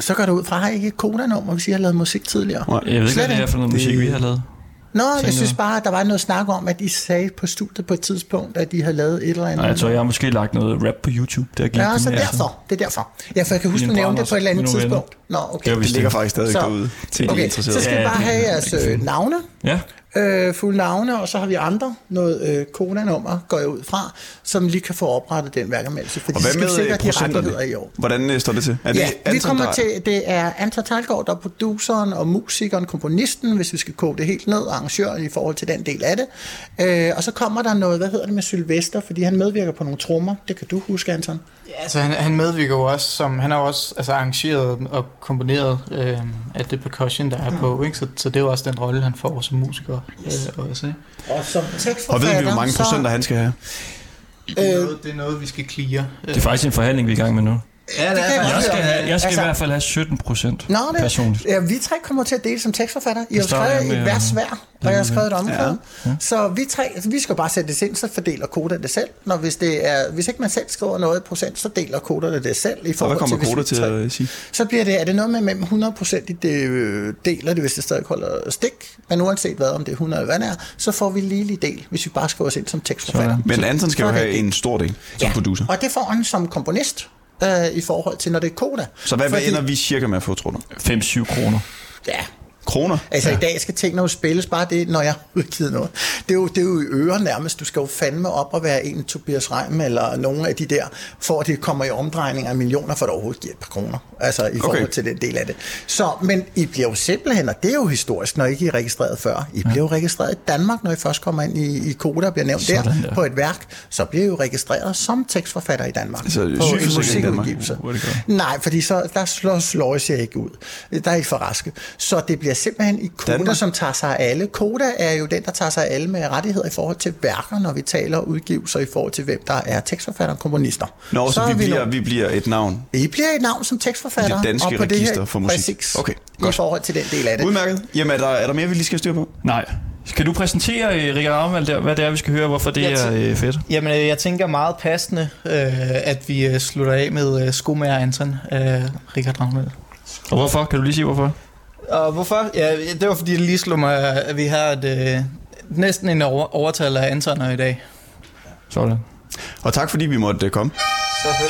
så går det ud fra, har I ikke et kodanummer, hvis I har lavet musik tidligere? Nej. Jeg ved ikke, hvad det er for noget musik, vi har lavet. Nå, jeg Tænker synes jeg. bare, at der var noget snak om, at I sagde på studiet på et tidspunkt, at de havde lavet et eller andet. Nej, jeg tror, jeg har måske lagt noget rap på YouTube. Der gik Ja, så derfor. Det er derfor. Ja, for jeg kan huske, I du nævnte det på et eller andet tidspunkt. Nå, okay. Det var Det ligger faktisk stadig Så- derude til de Okay, interesserede. så skal vi Ja, bare have jeres øh, navne, Ja, øh, fulde navne, og så har vi andre noget øh, kodanummer, går jeg ud fra, som lige kan få oprettet den værkemeldelse, Og de skal med sikre øh, de rettigheder i år. Hvordan øh, står det til? Er det Ja, vi kommer der- til, det er Anton Talgaard, der er produceren og musikeren, komponisten, hvis vi skal koge det helt ned, arrangøren i forhold til den del af det. Øh, og så kommer der noget, hvad hedder det med Sylvester, fordi han medvirker på nogle trommer. Det kan du huske, Anton. Ja, altså han, han medvirker jo også, som, han har også altså, arrangeret og komponeret øh, af det percussion, der er på, ikke? Så, så det er jo også den rolle, han får som musiker øh, også, ikke? Og som Og tekstforfatter, ved vi, hvor mange så- procenter han skal have? Det er, noget, det er noget, vi skal clear. det er faktisk en forhandling, vi er i gang med nu. Ja, det kan jeg Jeg skal, have, jeg skal Altså- i hvert fald have 17 procent det, personligt. Ja, vi tre kommer til at dele som tekstforfatter. I har skrevet et vers hver, og jeg har skrevet et omkring. Ja. Så vi tre, altså, vi skal bare sætte det ind, så fordeler Koda det selv. Når hvis, det er, hvis ikke man selv skriver noget i procent, så deler Koda det, det selv. I Og hvad forhold kommer hvis Koda til tre- at sige? Så bliver det, er det noget med mellem 100% i det øh, deler det, hvis det stadig holder stik. Men uanset hvad, om det er 100 eller hvad det er, så får vi lige lige del, hvis vi bare skriver os ind som tekstforfatter. Men Anton skal jo det have det. en stor del som producer. og det får han som komponist øh, i forhold til, når det er Koda. Så hvad, hvad Fordi- ender vi cirka med at få, tror du? 5-7 kroner. Ja, Kroner? Altså ja. i dag skal tingene jo spilles, bare det, når jeg har udgivet noget. Det er, jo, det er jo i ører nærmest. Du skal jo fandme op og være en Tobias Reim eller nogle af de der, for at det kommer i omdrejning af millioner, for at det overhovedet giver et par kroner. Altså i forhold Okay. til den del af det. Så, men I bliver jo simpelthen, og det er jo historisk, når I ikke er registreret før. I bliver jo registreret i Danmark, når I først kommer ind i, i Koda og bliver nævnt der, Sådan der. på et værk. Så bliver I jo registreret som tekstforfatter i Danmark. Altså, på en i musikudgivelse. Nej, fordi så, der slår, slår jeg ikke ud. Der er I for raske. Så det bliver simpelthen i Koda, Danmark. som tager sig af alle. Koda er jo den, der tager sig af alle med rettigheder i forhold til værker, når vi taler udgivelser i forhold til, hvem der er tekstforfatter og komponister. Nå, så, så er vi, bliver, vi bliver et navn. I bliver et navn som tekstforfatter. Det danske og på det register her, for musik. Præcis, Okay, I godt. forhold til den del af det. Udmærket. Jamen, er der, er der mere, vi lige skal styre på? Nej. Kan du præsentere, øh, Rikard Ravnvald, der, hvad det er, vi skal høre, hvorfor det Jeg er øh, fedt? Jamen, øh, jeg tænker meget passende, øh, at vi øh, slutter af med øh, skomager Anton, øh, Richard Ravnvald. Og hvorfor? Kan du lige sige, hvorfor? Og hvorfor? Ja, det var fordi, det lige slog mig, at vi har et, øh, næsten en over, overtal af Antoner i dag. Sådan. Og tak, fordi vi måtte øh, komme.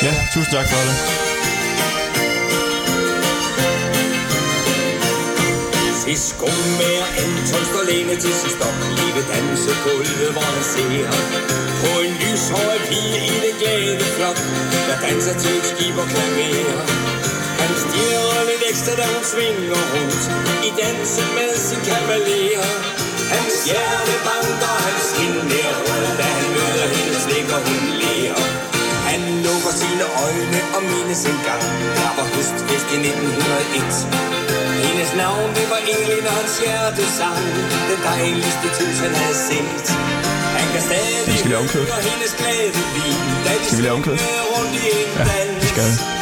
Ja, tusind tak for det. Sidst skummer Anton står længe til sin stop Lige dansegulvet, hvor han ser På en lyshåret pige i det glade flok Der danser til et skib og klaver Han stiger lidt ekstra, da hun svinger rundt I dansen med sin kavaler Hans hjerte banker, hans skinner Da han møder hende, slikker hun ler han lukker sine øjne og mindes en gang Der var høstfest i 1901 Hendes navn, det var Elin og hans hjerte sang. Den dejligste tus, han havde set. Stadig Skal vi lave de Skal vi lave en Ja, det skal vi.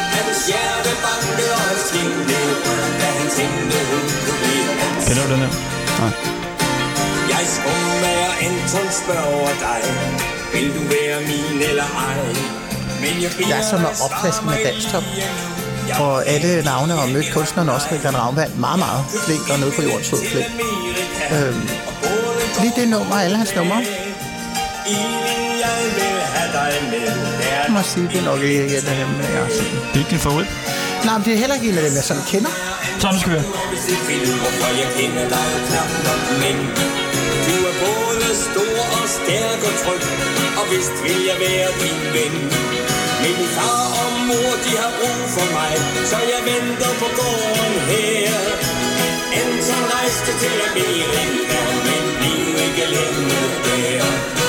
Kender du den her? Nej. Jeg skummager Anton spørger dig Vil du være min eller ej? Men jeg, Jeg er som at opflaske med danstop. Og alle navne og mødt kunstnerne også, Rikard Ravnvald, meget, meget flink og nede på jordens fod flink. Øhm, lige det nummer, alle hans numre, jeg må sige, det er nok ikke et af dem, jeg har set. Det er ikke din favorit. Nej, men det er heller ikke en af dem, jeg sådan kender. Sådan skal vil, hvorfor jeg kender dig knap nok, men Du er både stor og stærk og tryg Og vist vil jeg være din ven Min far og mor, de har brug for mig Så jeg venter på gården her Anton rejste til Amerika Men bliv ikke længe der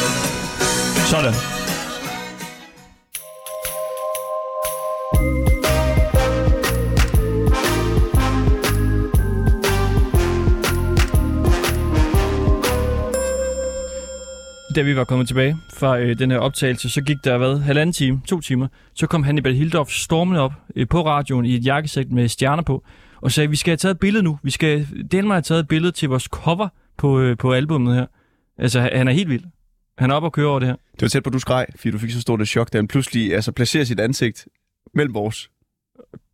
sådan. Da vi var kommet tilbage fra øh, den her optagelse, så gik der hvad, halvanden time, to timer. Så kom Hannibal Hildorf stormende op øh, på radioen i et jakkesæt med stjerner på, og sagde, vi skal have taget et billede nu. Vi skal Danmark har taget et billede til vores cover på, øh, på albummet her. Altså, han er helt vild. Han er oppe og køre over det her. Det var tæt på, at du skreg, fordi du fik så stort et chok, da han pludselig altså, placerer sit ansigt mellem vores.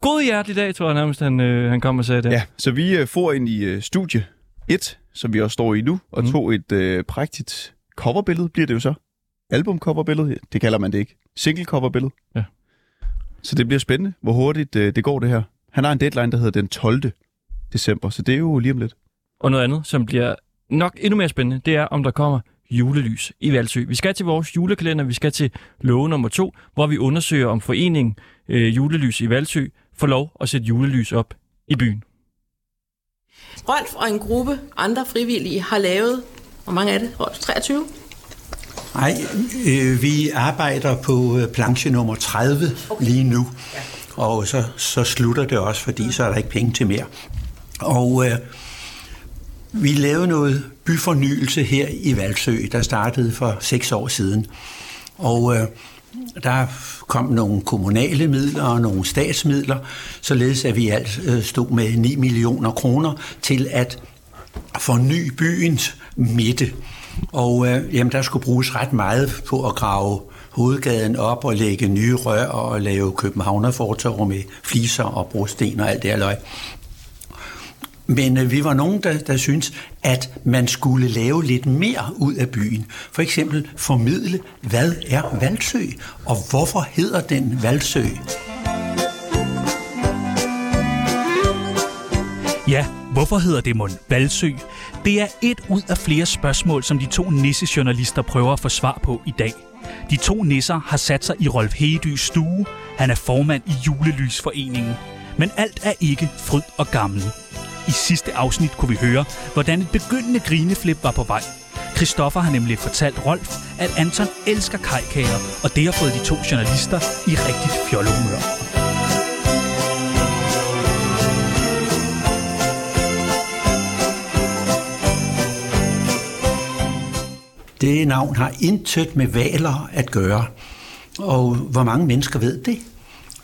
God hjertelig dag, tror jeg nærmest, han, øh, han kom og sagde det. Ja, så vi øh, får ind i øh, studie 1, som vi også står i nu, og mm. tog et øh, prægtigt coverbillede, bliver det jo så. Albumcoverbillede, det kalder man det ikke. Single coverbillede. Ja. Så det bliver spændende, hvor hurtigt øh, det går det her. Han har en deadline, der hedder den 12. december, så det er jo lige om lidt. Og noget andet, som bliver nok endnu mere spændende, det er, om der kommer julelys i Valsø. Vi skal til vores julekalender, vi skal til love nummer to, hvor vi undersøger, om foreningen øh, Julelys i Valsø får lov at sætte julelys op i byen. Rolf og en gruppe andre frivillige har lavet, hvor mange er det? Rolf, 23? Nej, øh, vi arbejder på øh, planche nummer 30 okay. lige nu, og så, så slutter det også, fordi så er der ikke penge til mere. Og øh, vi lavede noget byfornyelse her i Valsø, der startede for seks år siden. Og øh, der kom nogle kommunale midler og nogle statsmidler, således at vi alt øh, stod med 9 millioner kroner til at forny byens midte. Og øh, jamen, der skulle bruges ret meget på at grave hovedgaden op og lægge nye rør og lave københavnerfortorv med fliser og brosten og alt det her løg. Men øh, vi var nogen, der, der syntes, at man skulle lave lidt mere ud af byen. For eksempel formidle, hvad er Valsø, og hvorfor hedder den Valsø? Ja, Hvorfor hedder det mund Valsø? Det er et ud af flere spørgsmål, som de to nissejournalister prøver at få svar på i dag. De to nisser har sat sig i Rolf Hedys stue. Han er formand i Julelysforeningen. Men alt er ikke fryd og gammel. I sidste afsnit kunne vi høre, hvordan et begyndende grineflip var på vej. Christoffer har nemlig fortalt Rolf, at Anton elsker kajkager, og det har fået de to journalister i rigtigt fjollehumør. Det navn har intet med valer at gøre. Og hvor mange mennesker ved det?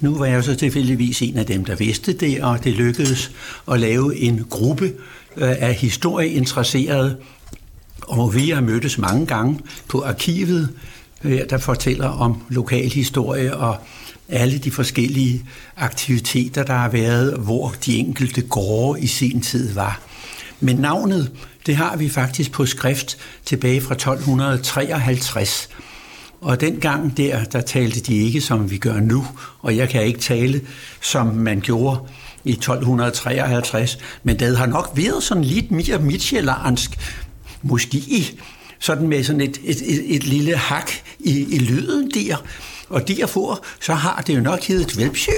Nu var jeg så tilfældigvis en af dem, der vidste det, og det lykkedes at lave en gruppe øh, af historieinteresserede, og vi har mødtes mange gange på arkivet, øh, der fortæller om lokalhistorie og alle de forskellige aktiviteter, der har været, hvor de enkelte gårde i sin tid var. Men navnet, det har vi faktisk på skrift tilbage fra 1253. Og dengang der, der talte de ikke, som vi gør nu, og jeg kan ikke tale, som man gjorde i 1253, men det har nok været sådan lidt mere midtjyllandsk, måske sådan med sådan et, et, et, et lille hak i, i lyden der. Og derfor, så har det jo nok heddet Velpsø.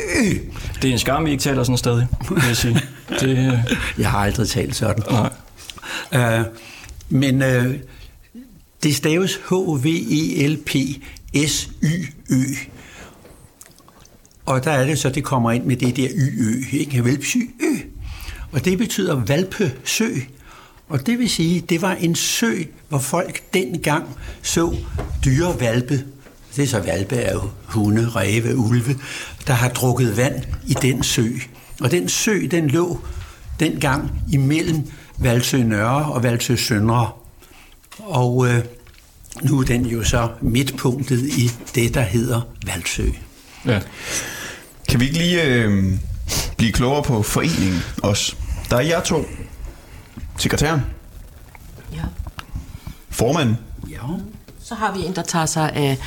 Det er en skam, vi ikke taler sådan stadig, vil jeg sige. Det, øh, Jeg har aldrig talt sådan. Nej. Uh, men uh, det staves H-V-E-L-P-S-Y-Ø. Og der er det så, det kommer ind med det der y-ø, ikke? Valpsy ø. Og det betyder valpesø. Og det vil sige, det var en sø, hvor folk dengang så dyre valpe. Det er så valpe af hunde, ræve, ulve, der har drukket vand i den sø. Og den sø, den lå dengang imellem Valsø Nørre og Valsø Søndre. Og øh, nu er den jo så midtpunktet i det, der hedder Valsø. ja. Kan vi ikke lige øh, blive klogere på foreningen også? Der er jer to. Sekretæren. Ja. Formanden. Ja. Så har vi en, der tager sig af,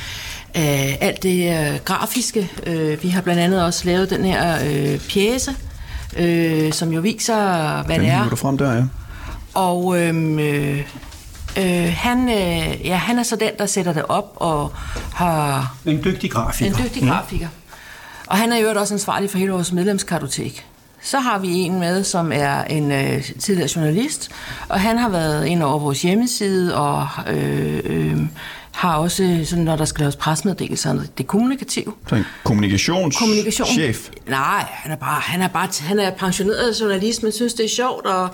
af alt det øh, grafiske. Øh, vi har blandt andet også lavet den her øh, pjæse, øh, som jo viser, hvad Den det er. frem der, ja. Og øhm, øh, øh, han, øh, ja, han er så den, der sætter det op og har En dygtig grafiker. en dygtig grafiker. Og han er jo også ansvarlig for hele vores medlemskartotek. Så har vi en med, som er en øh, tidligere journalist, og han har været ind over vores hjemmeside og øh, øh, har også, sådan, når der skal laves presmeddelelser, det kommunikative. Så en kommunikations Kommunikation. chef. Nej, han er bare, han er bare, han er pensioneret journalist, men synes det er sjovt, og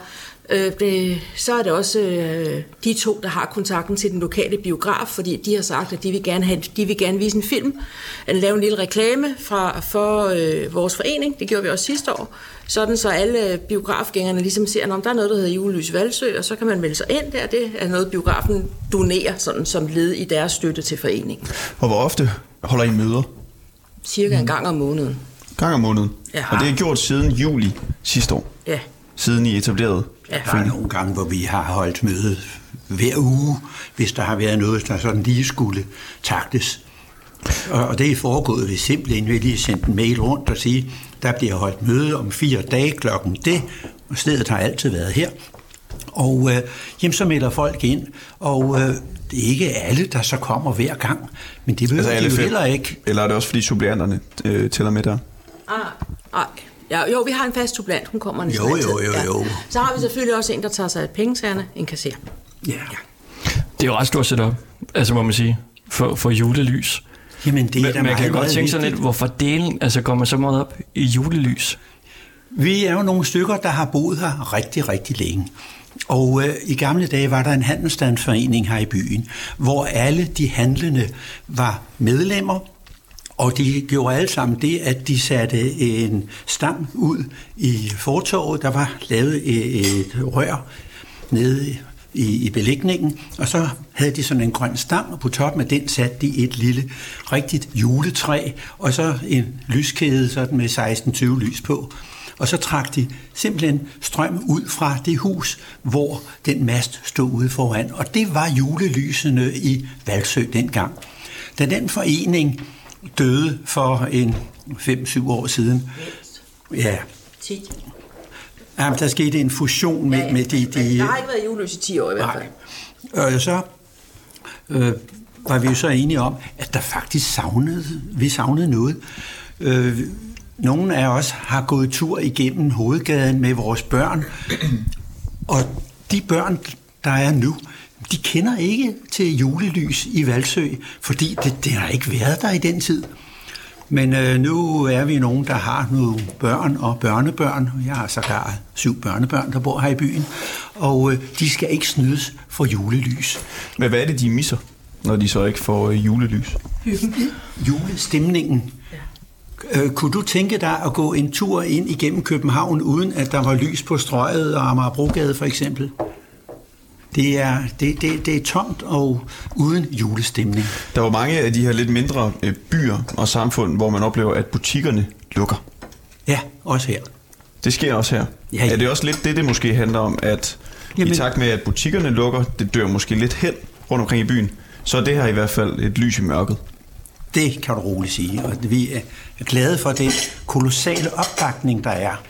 øh, så er det også øh, de to, der har kontakten til den lokale biograf, fordi de har sagt, at de vil gerne, have, de vil gerne vise en film, eller lave en lille reklame fra, for øh, vores forening, det gjorde vi også sidste år, sådan så alle biografgængerne ligesom ser, om der er noget, der hedder Julelys Valsø, og så kan man melde sig ind der, det er noget, biografen donerer sådan, som led i deres støtte til foreningen. Og hvor ofte holder I møder? Cirka en gang om måneden. Gang om måneden. Ja. Og det er gjort siden juli sidste år. Ja. Siden I etablerede Ja. Der er nogle gange, hvor vi har holdt møde hver uge, hvis der har været noget, der sådan lige skulle taktes. Og, og det er foregået ved simpelthen ved lige sendt en mail rundt og sige, der bliver holdt møde om fire dage klokken det, og stedet har altid været her. Og øh, jamen, så melder folk ind, og øh, det er ikke alle, der så kommer hver gang, men det ved altså, de jo heller ikke. Eller er det også fordi suppleanterne øh, tæller med der? Ah, nej. Ja, jo, vi har en fast supplant, hun kommer næsten Jo, altid. jo, jo, jo. Så har vi selvfølgelig også en, der tager sig af pengetagerne, en kasser. Ja. Det er jo ret stort setup, altså må man sige, for, for julelys. Jamen, det er Men da man kan meget, godt tænke sig lidt, hvorfor delen, altså man så meget op i julelys? Vi er jo nogle stykker, der har boet her rigtig, rigtig længe. Og øh, i gamle dage var der en handelsstandsforening her i byen, hvor alle de handlende var medlemmer, og de gjorde alle sammen det, at de satte en stang ud i fortorvet. Der var lavet e-, et, rør nede i, i belægningen, og så havde de sådan en grøn stang, og på toppen af den satte de et lille, rigtigt juletræ, og så en lyskæde sådan med 16-20 lys på. Og så trak de simpelthen strøm ud fra det hus, hvor den mast stod ude foran. Og det var julelysene i Valsø dengang. Da den forening døde for en 5-7 år siden, ja, Tit. Jamen, der skete en fusion med, med de... de der har ikke været julelys i 10 år i hvert fald. Og så øh, var vi jo så enige om, at der faktisk savnede, vi savnede noget. Øh, nogle af os har gået tur igennem hovedgaden med vores børn, og de børn, der er nu, de kender ikke til julelys i Valsø, fordi det, det har ikke været der i den tid. Men øh, nu er vi nogen, der har nogle børn og børnebørn. Jeg har sågar syv børnebørn, der bor her i byen. Og øh, de skal ikke snydes for julelys. Men hvad er det, de misser, når de så ikke får øh, julelys? Julestemningen. Øh, kunne du tænke dig at gå en tur ind igennem København, uden at der var lys på strøget og Amagerbrogade for eksempel? Det er, det, det, det er tomt og uden julestemning. Der var mange af de her lidt mindre øh, byer og samfund, hvor man oplever, at butikkerne lukker. Ja, også her. Det sker også her. Ja, ja. Er det også lidt det, det måske handler om, at Jamen... Jamen- i takt med, at butikkerne lukker, det dør måske lidt hen rundt omkring i byen, så er det her i hvert fald et lys i mørket. Det kan du roligt sige, og vi er glade for den kolossale opbakning, der er.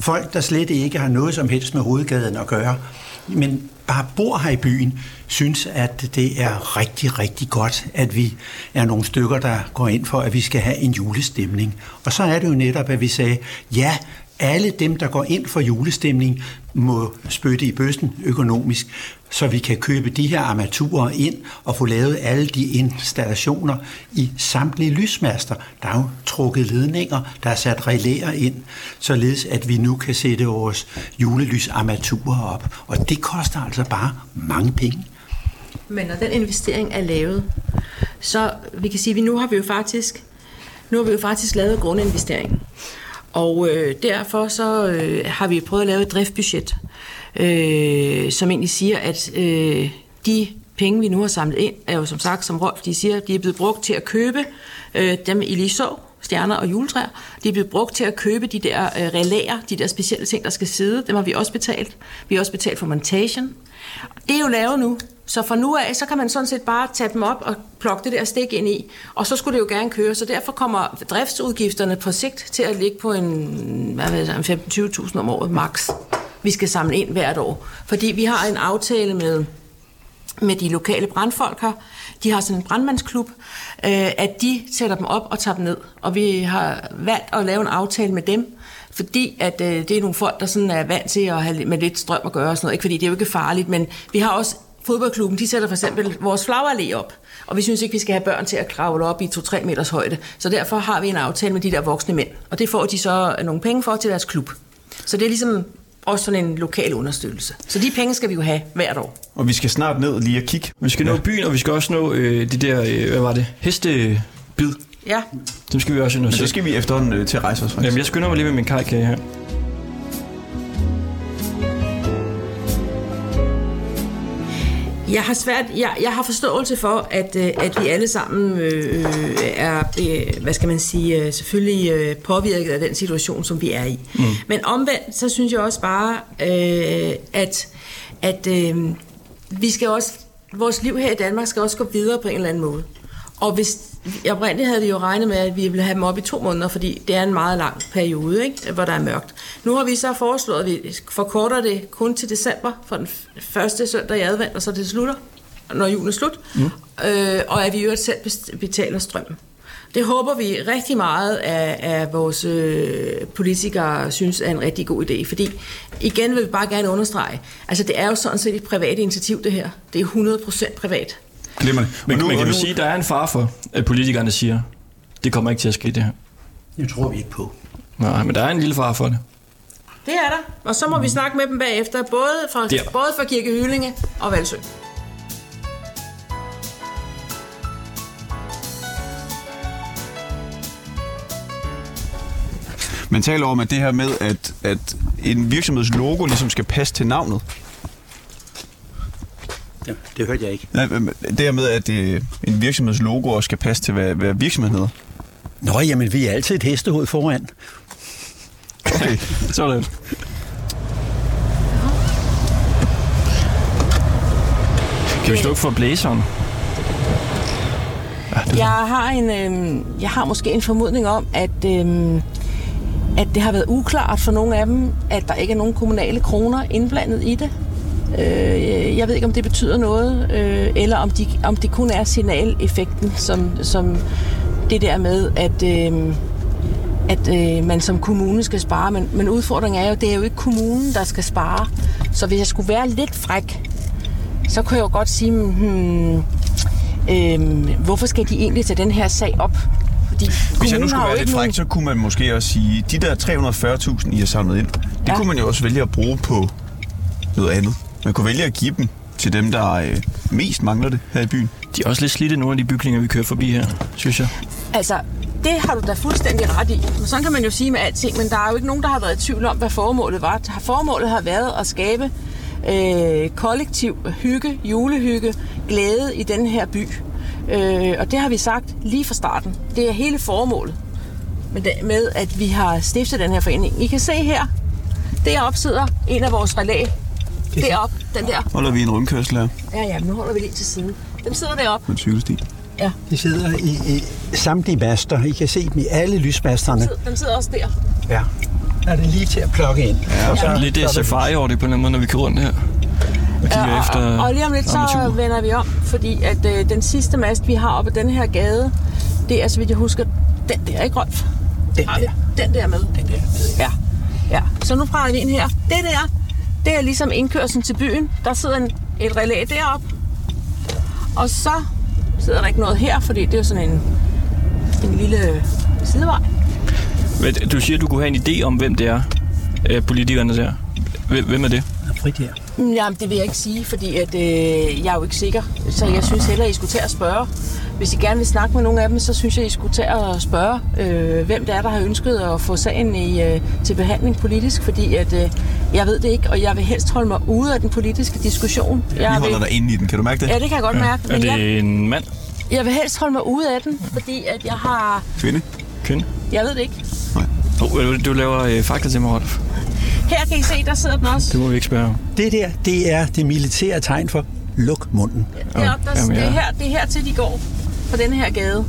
Folk, der slet ikke har noget som helst med hovedgaden at gøre, men bare bor her i byen, synes, at det er rigtig, rigtig godt, at vi er nogle stykker, der går ind for, at vi skal have en julestemning. Og så er det jo netop, at vi sagde, ja, alle dem, der går ind for julestemning, må spytte i bøsten økonomisk, så vi kan købe de her armaturer ind og få lavet alle de installationer i samtlige lysmaster. Der er jo trukket ledninger, der er sat relæer ind, således at vi nu kan sætte vores julelysarmaturer op. Og det koster altså bare mange penge. Men når den investering er lavet, så vi kan sige, at vi nu har vi jo faktisk, nu har vi jo faktisk lavet grundinvesteringen. Og øh, derfor så øh, har vi prøvet at lave et driftbudget, øh, som egentlig siger, at øh, de penge, vi nu har samlet ind, er jo som sagt, som Rolf de siger, de er blevet brugt til at købe øh, dem, I lige så, stjerner og juletræer. De er blevet brugt til at købe de der øh, relæer, de der specielle ting, der skal sidde. Dem har vi også betalt. Vi har også betalt for montagen. Det er jo lavet nu. Så fra nu af, så kan man sådan set bare tage dem op og plukke det der stik ind i. Og så skulle det jo gerne køre. Så derfor kommer driftsudgifterne på sigt til at ligge på en, hvad ved jeg, 15-20.000 om året max. Vi skal samle ind hvert år. Fordi vi har en aftale med med de lokale brandfolk her. De har sådan en brandmandsklub, øh, at de sætter dem op og tager dem ned. Og vi har valgt at lave en aftale med dem, fordi at øh, det er nogle folk, der sådan er vant til at have med lidt strøm at gøre og sådan noget. Ikke fordi det er jo ikke farligt, men vi har også fodboldklubben, de sætter for eksempel vores flagallé op. Og vi synes ikke, vi skal have børn til at kravle op i 2-3 meters højde. Så derfor har vi en aftale med de der voksne mænd. Og det får de så nogle penge for til deres klub. Så det er ligesom også sådan en lokal understøttelse. Så de penge skal vi jo have hvert år. Og vi skal snart ned lige og kigge. Vi skal nå byen, og vi skal også nå øh, de der, øh, hvad var det, hestebid. Ja. Dem skal vi også nå Men så skal vi efterhånden øh, til at rejse os faktisk. Jamen, jeg skynder mig lige med min kajkage her. Jeg har svært, jeg, jeg har forståelse for, at, øh, at vi alle sammen øh, er, øh, hvad skal man sige, øh, selvfølgelig øh, påvirket af den situation, som vi er i. Mm. Men omvendt, så synes jeg også bare, øh, at, at øh, vi skal også, vores liv her i Danmark skal også gå videre på en eller anden måde. Og hvis, oprindeligt havde vi jo regnet med, at vi ville have dem op i to måneder, fordi det er en meget lang periode, ikke? hvor der er mørkt. Nu har vi så foreslået, at vi forkorter det kun til december, for den første søndag i advent, og så det slutter, når julen er slut, mm. øh, og at vi øvrigt selv betaler strømmen. Det håber vi rigtig meget, at, at vores øh, politikere synes er en rigtig god idé, fordi igen vil vi bare gerne understrege, altså det er jo sådan set et privat initiativ det her. Det er 100% privat. Glimrende. Men, men og kan du sige, at der er en far for, at politikerne siger, det kommer ikke til at ske det her? Det tror vi ikke på. Nej, men der er en lille far for det. Det er der. Og så må vi snakke med dem bagefter, både fra, Der. både fra Kirke Hyllinge og Valsø. Man taler om, at det her med, at, at en virksomheds logo ligesom skal passe til navnet. Det, det hørte jeg ikke. Nej, men Det her med, at øh, en virksomheds logo også skal passe til, hvad, hvad virksomheden hedder. Nå, jamen, vi er altid et hestehoved foran. Okay. Sådan. Kan vi slukke for blæseren? Jeg har, en, øh, jeg har måske en formodning om, at øh, at det har været uklart for nogle af dem, at der ikke er nogen kommunale kroner indblandet i det. Øh, jeg ved ikke, om det betyder noget, øh, eller om, de, om det kun er signaleffekten, som, som det der med, at, øh, at øh, man som kommune skal spare. Men, men udfordringen er jo, det er jo ikke kommunen, der skal spare. Så hvis jeg skulle være lidt fræk, så kunne jeg jo godt sige, hmm, øh, hvorfor skal de egentlig tage den her sag op? Fordi Hvis jeg nu skulle være lidt fræk, nogen- så kunne man måske også sige, de der 340.000, I har samlet ind, det Ja. kunne man jo også vælge at bruge på noget andet. Man kunne vælge at give dem til dem, der øh, mest mangler det her i byen. De er også lidt slidte, nogle af de bygninger, vi kører forbi her, synes jeg. Altså, det har du da fuldstændig ret i. Men sådan kan man jo sige med alting, men der er jo ikke nogen, der har været i tvivl om, hvad formålet var. Formålet har været at skabe øh, kollektiv hygge, julehygge, glæde i den her by. Øh, og det har vi sagt lige fra starten. Det er hele formålet med, at vi har stiftet den her forening. I kan se her, deroppe sidder en af vores relæ. Deroppe, den der. Holder vi en rundkørsel her Ja, ja, men nu holder vi lige til siden. Den sidder deroppe. på en cykelsti. Ja, De sidder i, i samtlige master. I kan se dem i alle lysmasterne. den sidder også der. Ja. Er det lige til at plukke ind. Ja, og Så er lidt der safari over det på en eller anden måde, når vi kører rundt her. Og kigger Ja, efter og, og lige om lidt, så vender vi om, fordi at øh, den sidste mast, vi har oppe den her gade, det er, så vidt jeg husker, den der, ikke Rolf? Den der. Den der med. Den der. Ja. ja. Så nu prater vi ind her. Det der, det er ligesom indkørslen til byen. Der sidder en, et relæ deroppe. Og så sidder der ikke noget her, fordi det er jo sådan en, en lille sidevej. Men Du siger, du kunne have en idé om, hvem det er, øh, politikerne der. Hvem hvem er det? frit her. Mm, Jamen, det vil jeg ikke sige, fordi at, øh, jeg er jo ikke sikker. Så jeg synes hellere, I skulle tage og spørge. Hvis I gerne vil snakke med nogle af dem, så synes jeg, I skulle tage og spørge, øh, hvem det er, der har ønsket at få sagen i, øh, til behandling politisk. Fordi at, øh, jeg ved det ikke, og jeg vil helst holde mig ude af den politiske diskussion. Vi Jeg holder vil, dig inde i den, kan du mærke det? ja, det kan jeg godt mærke. Er Men det jeg, en mand? jeg vil helst holde mig ude af den, fordi at jeg har... Kvinde? Kvinde? Jeg ved det ikke. Oh, du, du laver øh, fakta til mig, Rolf. Her kan I se, der sidder den også. Det må vi ikke spørge om. Det der, det er det militære tegn for luk munden. Deroppe, der, Jamen, det, er ja. her, det er her til, de går på denne her gade.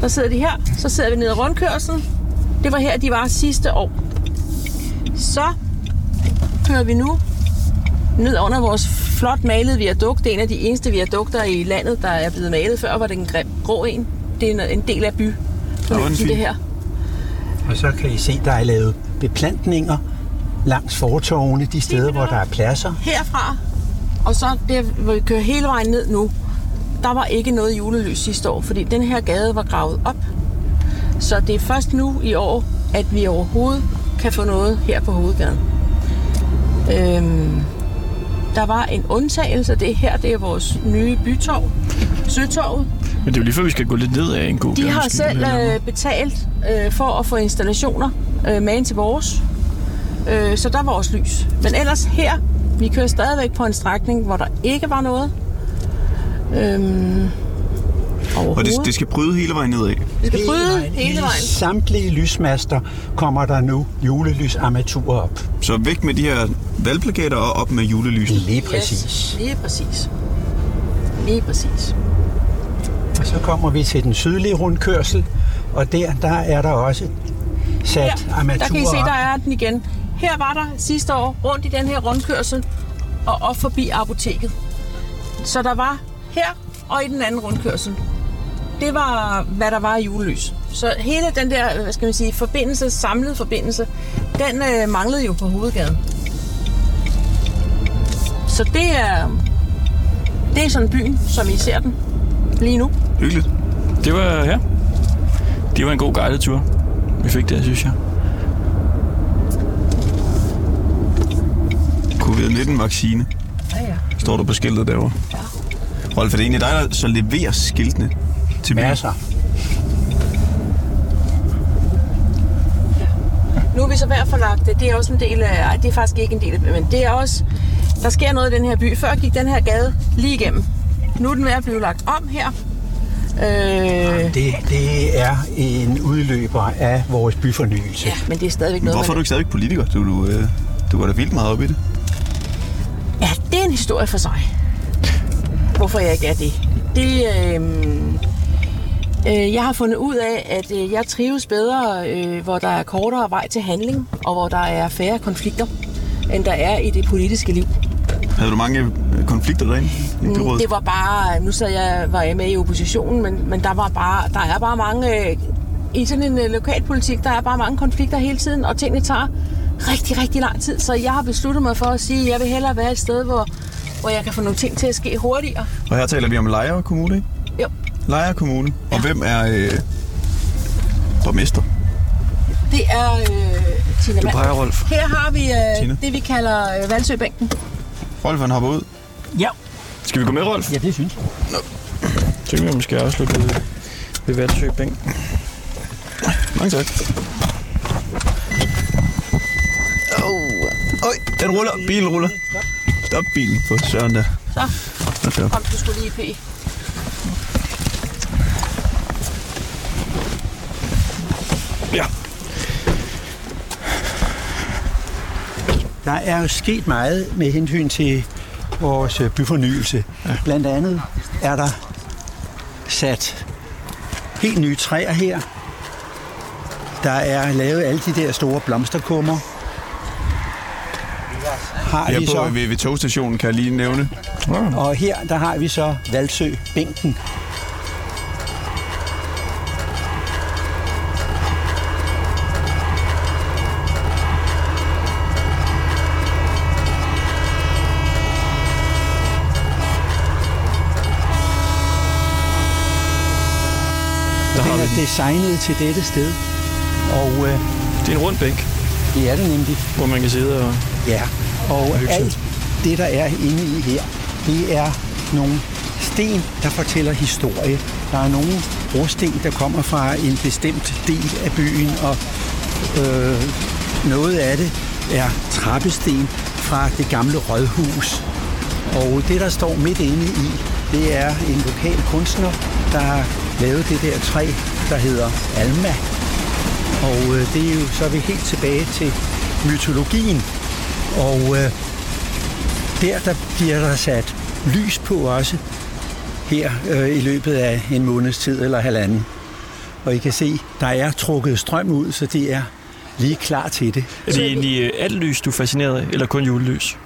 Der sidder de her. Så sidder vi nede i rundkørselen. Det var her, de var sidste år. Så kører vi nu ned under vores flot malede viadukt. Det er en af de eneste viadukter i landet, der er blevet malet. Før var det en grim grå en. Det er en- en del af by. Den det her. Og så kan I se, der er lavet beplantninger langs fortovene, de steder, hvor der er pladser. herfra, og så der, hvor vi kører hele vejen ned nu, der var ikke noget julelys sidste år, fordi den her gade var gravet op. Så det er først nu i år, at vi overhovedet kan få noget her på hovedgaden. Øhm, der var en undtagelse, det her, det er vores nye bytorv, Søtorvet. Men det er jo lige før, vi skal gå lidt ned af en god De har selv øh, betalt øh, for at få installationer øh, med ind til vores. Øh, så der var også lys. Men ellers her, vi kører stadigvæk på en strækning, hvor der ikke var noget. Øhm, Og det, det skal bryde hele vejen nedad. Vi skal bryde hele I vejen. samtlige lysmaster kommer der nu julelysarmaturer op. Så væk med de her valgplakater og op med julelysen. Lige præcis. Yes, lige præcis. Lige præcis. Og så kommer vi til den sydlige rundkørsel, og der, der er der også sat Her, armaturer der kan I se, op. der er den igen. Her var der sidste år rundt i den her rundkørsel og op forbi apoteket. Så der var her og i den anden rundkørsel. Det var, hvad der var i julelys. Så hele den der, hvad skal man sige, forbindelse, samlede forbindelse, den øh, manglede jo på hovedgaden. Så det er, det er sådan byen, som I ser den lige nu. Hyggeligt. Det var, ja. Det var en god guided tur. Vi fik det, synes jeg. Covid-19-vaccine, Ja, ja. står der på skiltet derovre. Rolf, er det egentlig dig, der så leverer skiltene til byen? Masser. Nu er vi så ved at få lagt det. Det er også en del af... Ej, det er faktisk ikke en del af men det er også... Der sker noget i den her by. Før gik den her gade lige igennem. Nu er den ved at blive lagt om her. Øh, Det, det er en udløber af vores byfornyelse. ja, men det er stadigvæk noget, Hvorfor er du ikke stadigvæk politiker? Du, du, øh, du går da vildt meget op i det. En historie for sig. Hvorfor jeg ikke er det. Det, øh, Øh, Jeg har fundet ud af, at øh, jeg trives bedre, øh, hvor der er kortere vej til handling, og hvor der er færre konflikter, end der er i det politiske liv. Havde du mange øh, konflikter derinde i Mm, byrådet? Det var bare, nu sad jeg, var jeg med i oppositionen, men, men der, var bare, der er bare mange, øh, i sådan en øh, lokalpolitik, der er bare mange konflikter hele tiden, og tingene tager rigtig, rigtig lang tid. Så jeg har besluttet mig for at sige, at jeg vil hellere være et sted, hvor, hvor jeg kan få nogle ting til at ske hurtigere. Og her taler vi om Lejre Kommune, ikke? Jo. Lejre Kommune. Og hvem er øh, borgmester? Det er øh, Tina Du peger, Rolf. Her har vi øh, Tina. det, vi kalder øh, Valsøbænken. Rolf, han hopper ud. Ja. Skal vi gå med, Rolf? Ja, det synes jeg. Så kan vi måske afslutte ved, ved Valsø Bænk. Mange tak. Øj, den ruller. Bilen ruller. Stop bilen for søren der. Så, Okay. kom du skulle lige p. Ja. Der er jo sket meget med hensyn til vores byfornyelse. Ja. Blandt andet er der sat helt nye træer her. Der er lavet alle de der store blomsterkummer. Har Jeg vi på så, ved, ved togstationen, kan jeg lige nævne. og her der har vi så Valsø Bænken. Den vi er designet til dette sted. Og øh, Det er en rund bænk, det er det nemlig. hvor man kan sidde og... Ja, og alt det, der er inde i her, det er nogle sten, der fortæller historie. Der er nogle brosten, der kommer fra en bestemt del af byen, og øh, noget af det er trappesten fra det gamle rådhus. Og det, der står midt inde i, det er en lokal kunstner, der har lavet det der træ, der hedder Alma. Og øh, det er jo så er vi helt tilbage til mytologien. Og øh, der, der bliver der sat lys på også her øh, i løbet af en måneds tid eller halvanden. Og I kan se, der er trukket strøm ud, så det er lige klar til det. Er det egentlig øh, alt lys, du er fascineret af, eller kun julelys?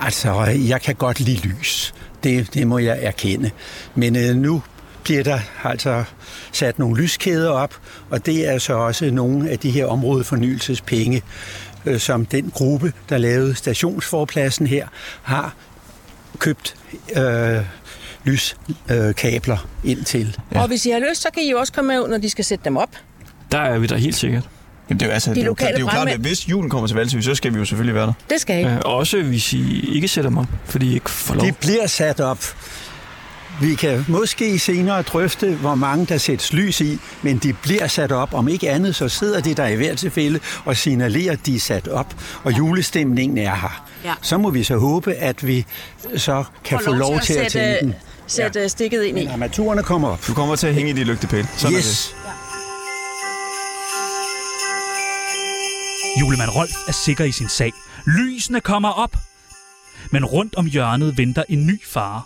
Altså, jeg kan godt lide lys. Det, det må jeg erkende. Men øh, nu bliver der altså sat nogle lyskæder op, og det er så også nogle af de her områdefornyelsespenge, øh, som den gruppe, der lavede stationsforpladsen her, har købt øh, lyskabler øh, kabler ind til. Ja. Og hvis I har lyst, så kan I jo også komme med ud, når de skal sætte dem op. Der er vi der helt sikkert. Jamen, det er jo, altså, De det er jo, lokale det er jo klart, at hvis julen kommer til Valsø, så skal vi jo selvfølgelig være der. Det skal I. Ja, også hvis I ikke sætter dem op, fordi I ikke får lov. De bliver sat op. Vi kan måske senere drøfte, hvor mange der sættes lys i, men de bliver sat op. Om ikke andet, så sidder de der i hvert tilfælde og signalerer, at de er sat op, og julestemningen er her. Ja. Så må vi så håbe, at vi så kan få lov til at tænde sætte, den. sætte ja. stikket ind i. Armaturerne kommer op. Du kommer til at hænge i de lygtepæle. Sådan Yes. Julemand Rolf er sikker i sin sag. Lysene kommer op. Men rundt om hjørnet venter en ny fare.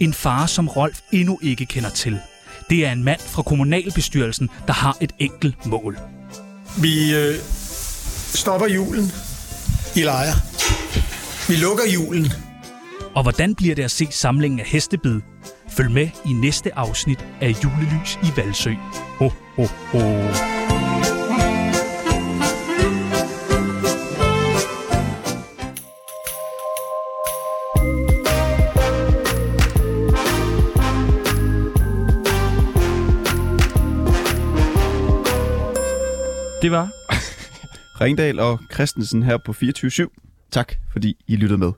En fare, som Rolf endnu ikke kender til. Det er en mand fra kommunalbestyrelsen, der har et enkelt mål. Vi øh, stopper julen i lejre. Vi lukker julen. Og hvordan bliver det at se samlingen af hestebid? Følg med i næste afsnit af Julelys i Valsø. Ho, ho, ho. Det var Ringdal og Christensen her på 24 Tak fordi I lyttede med.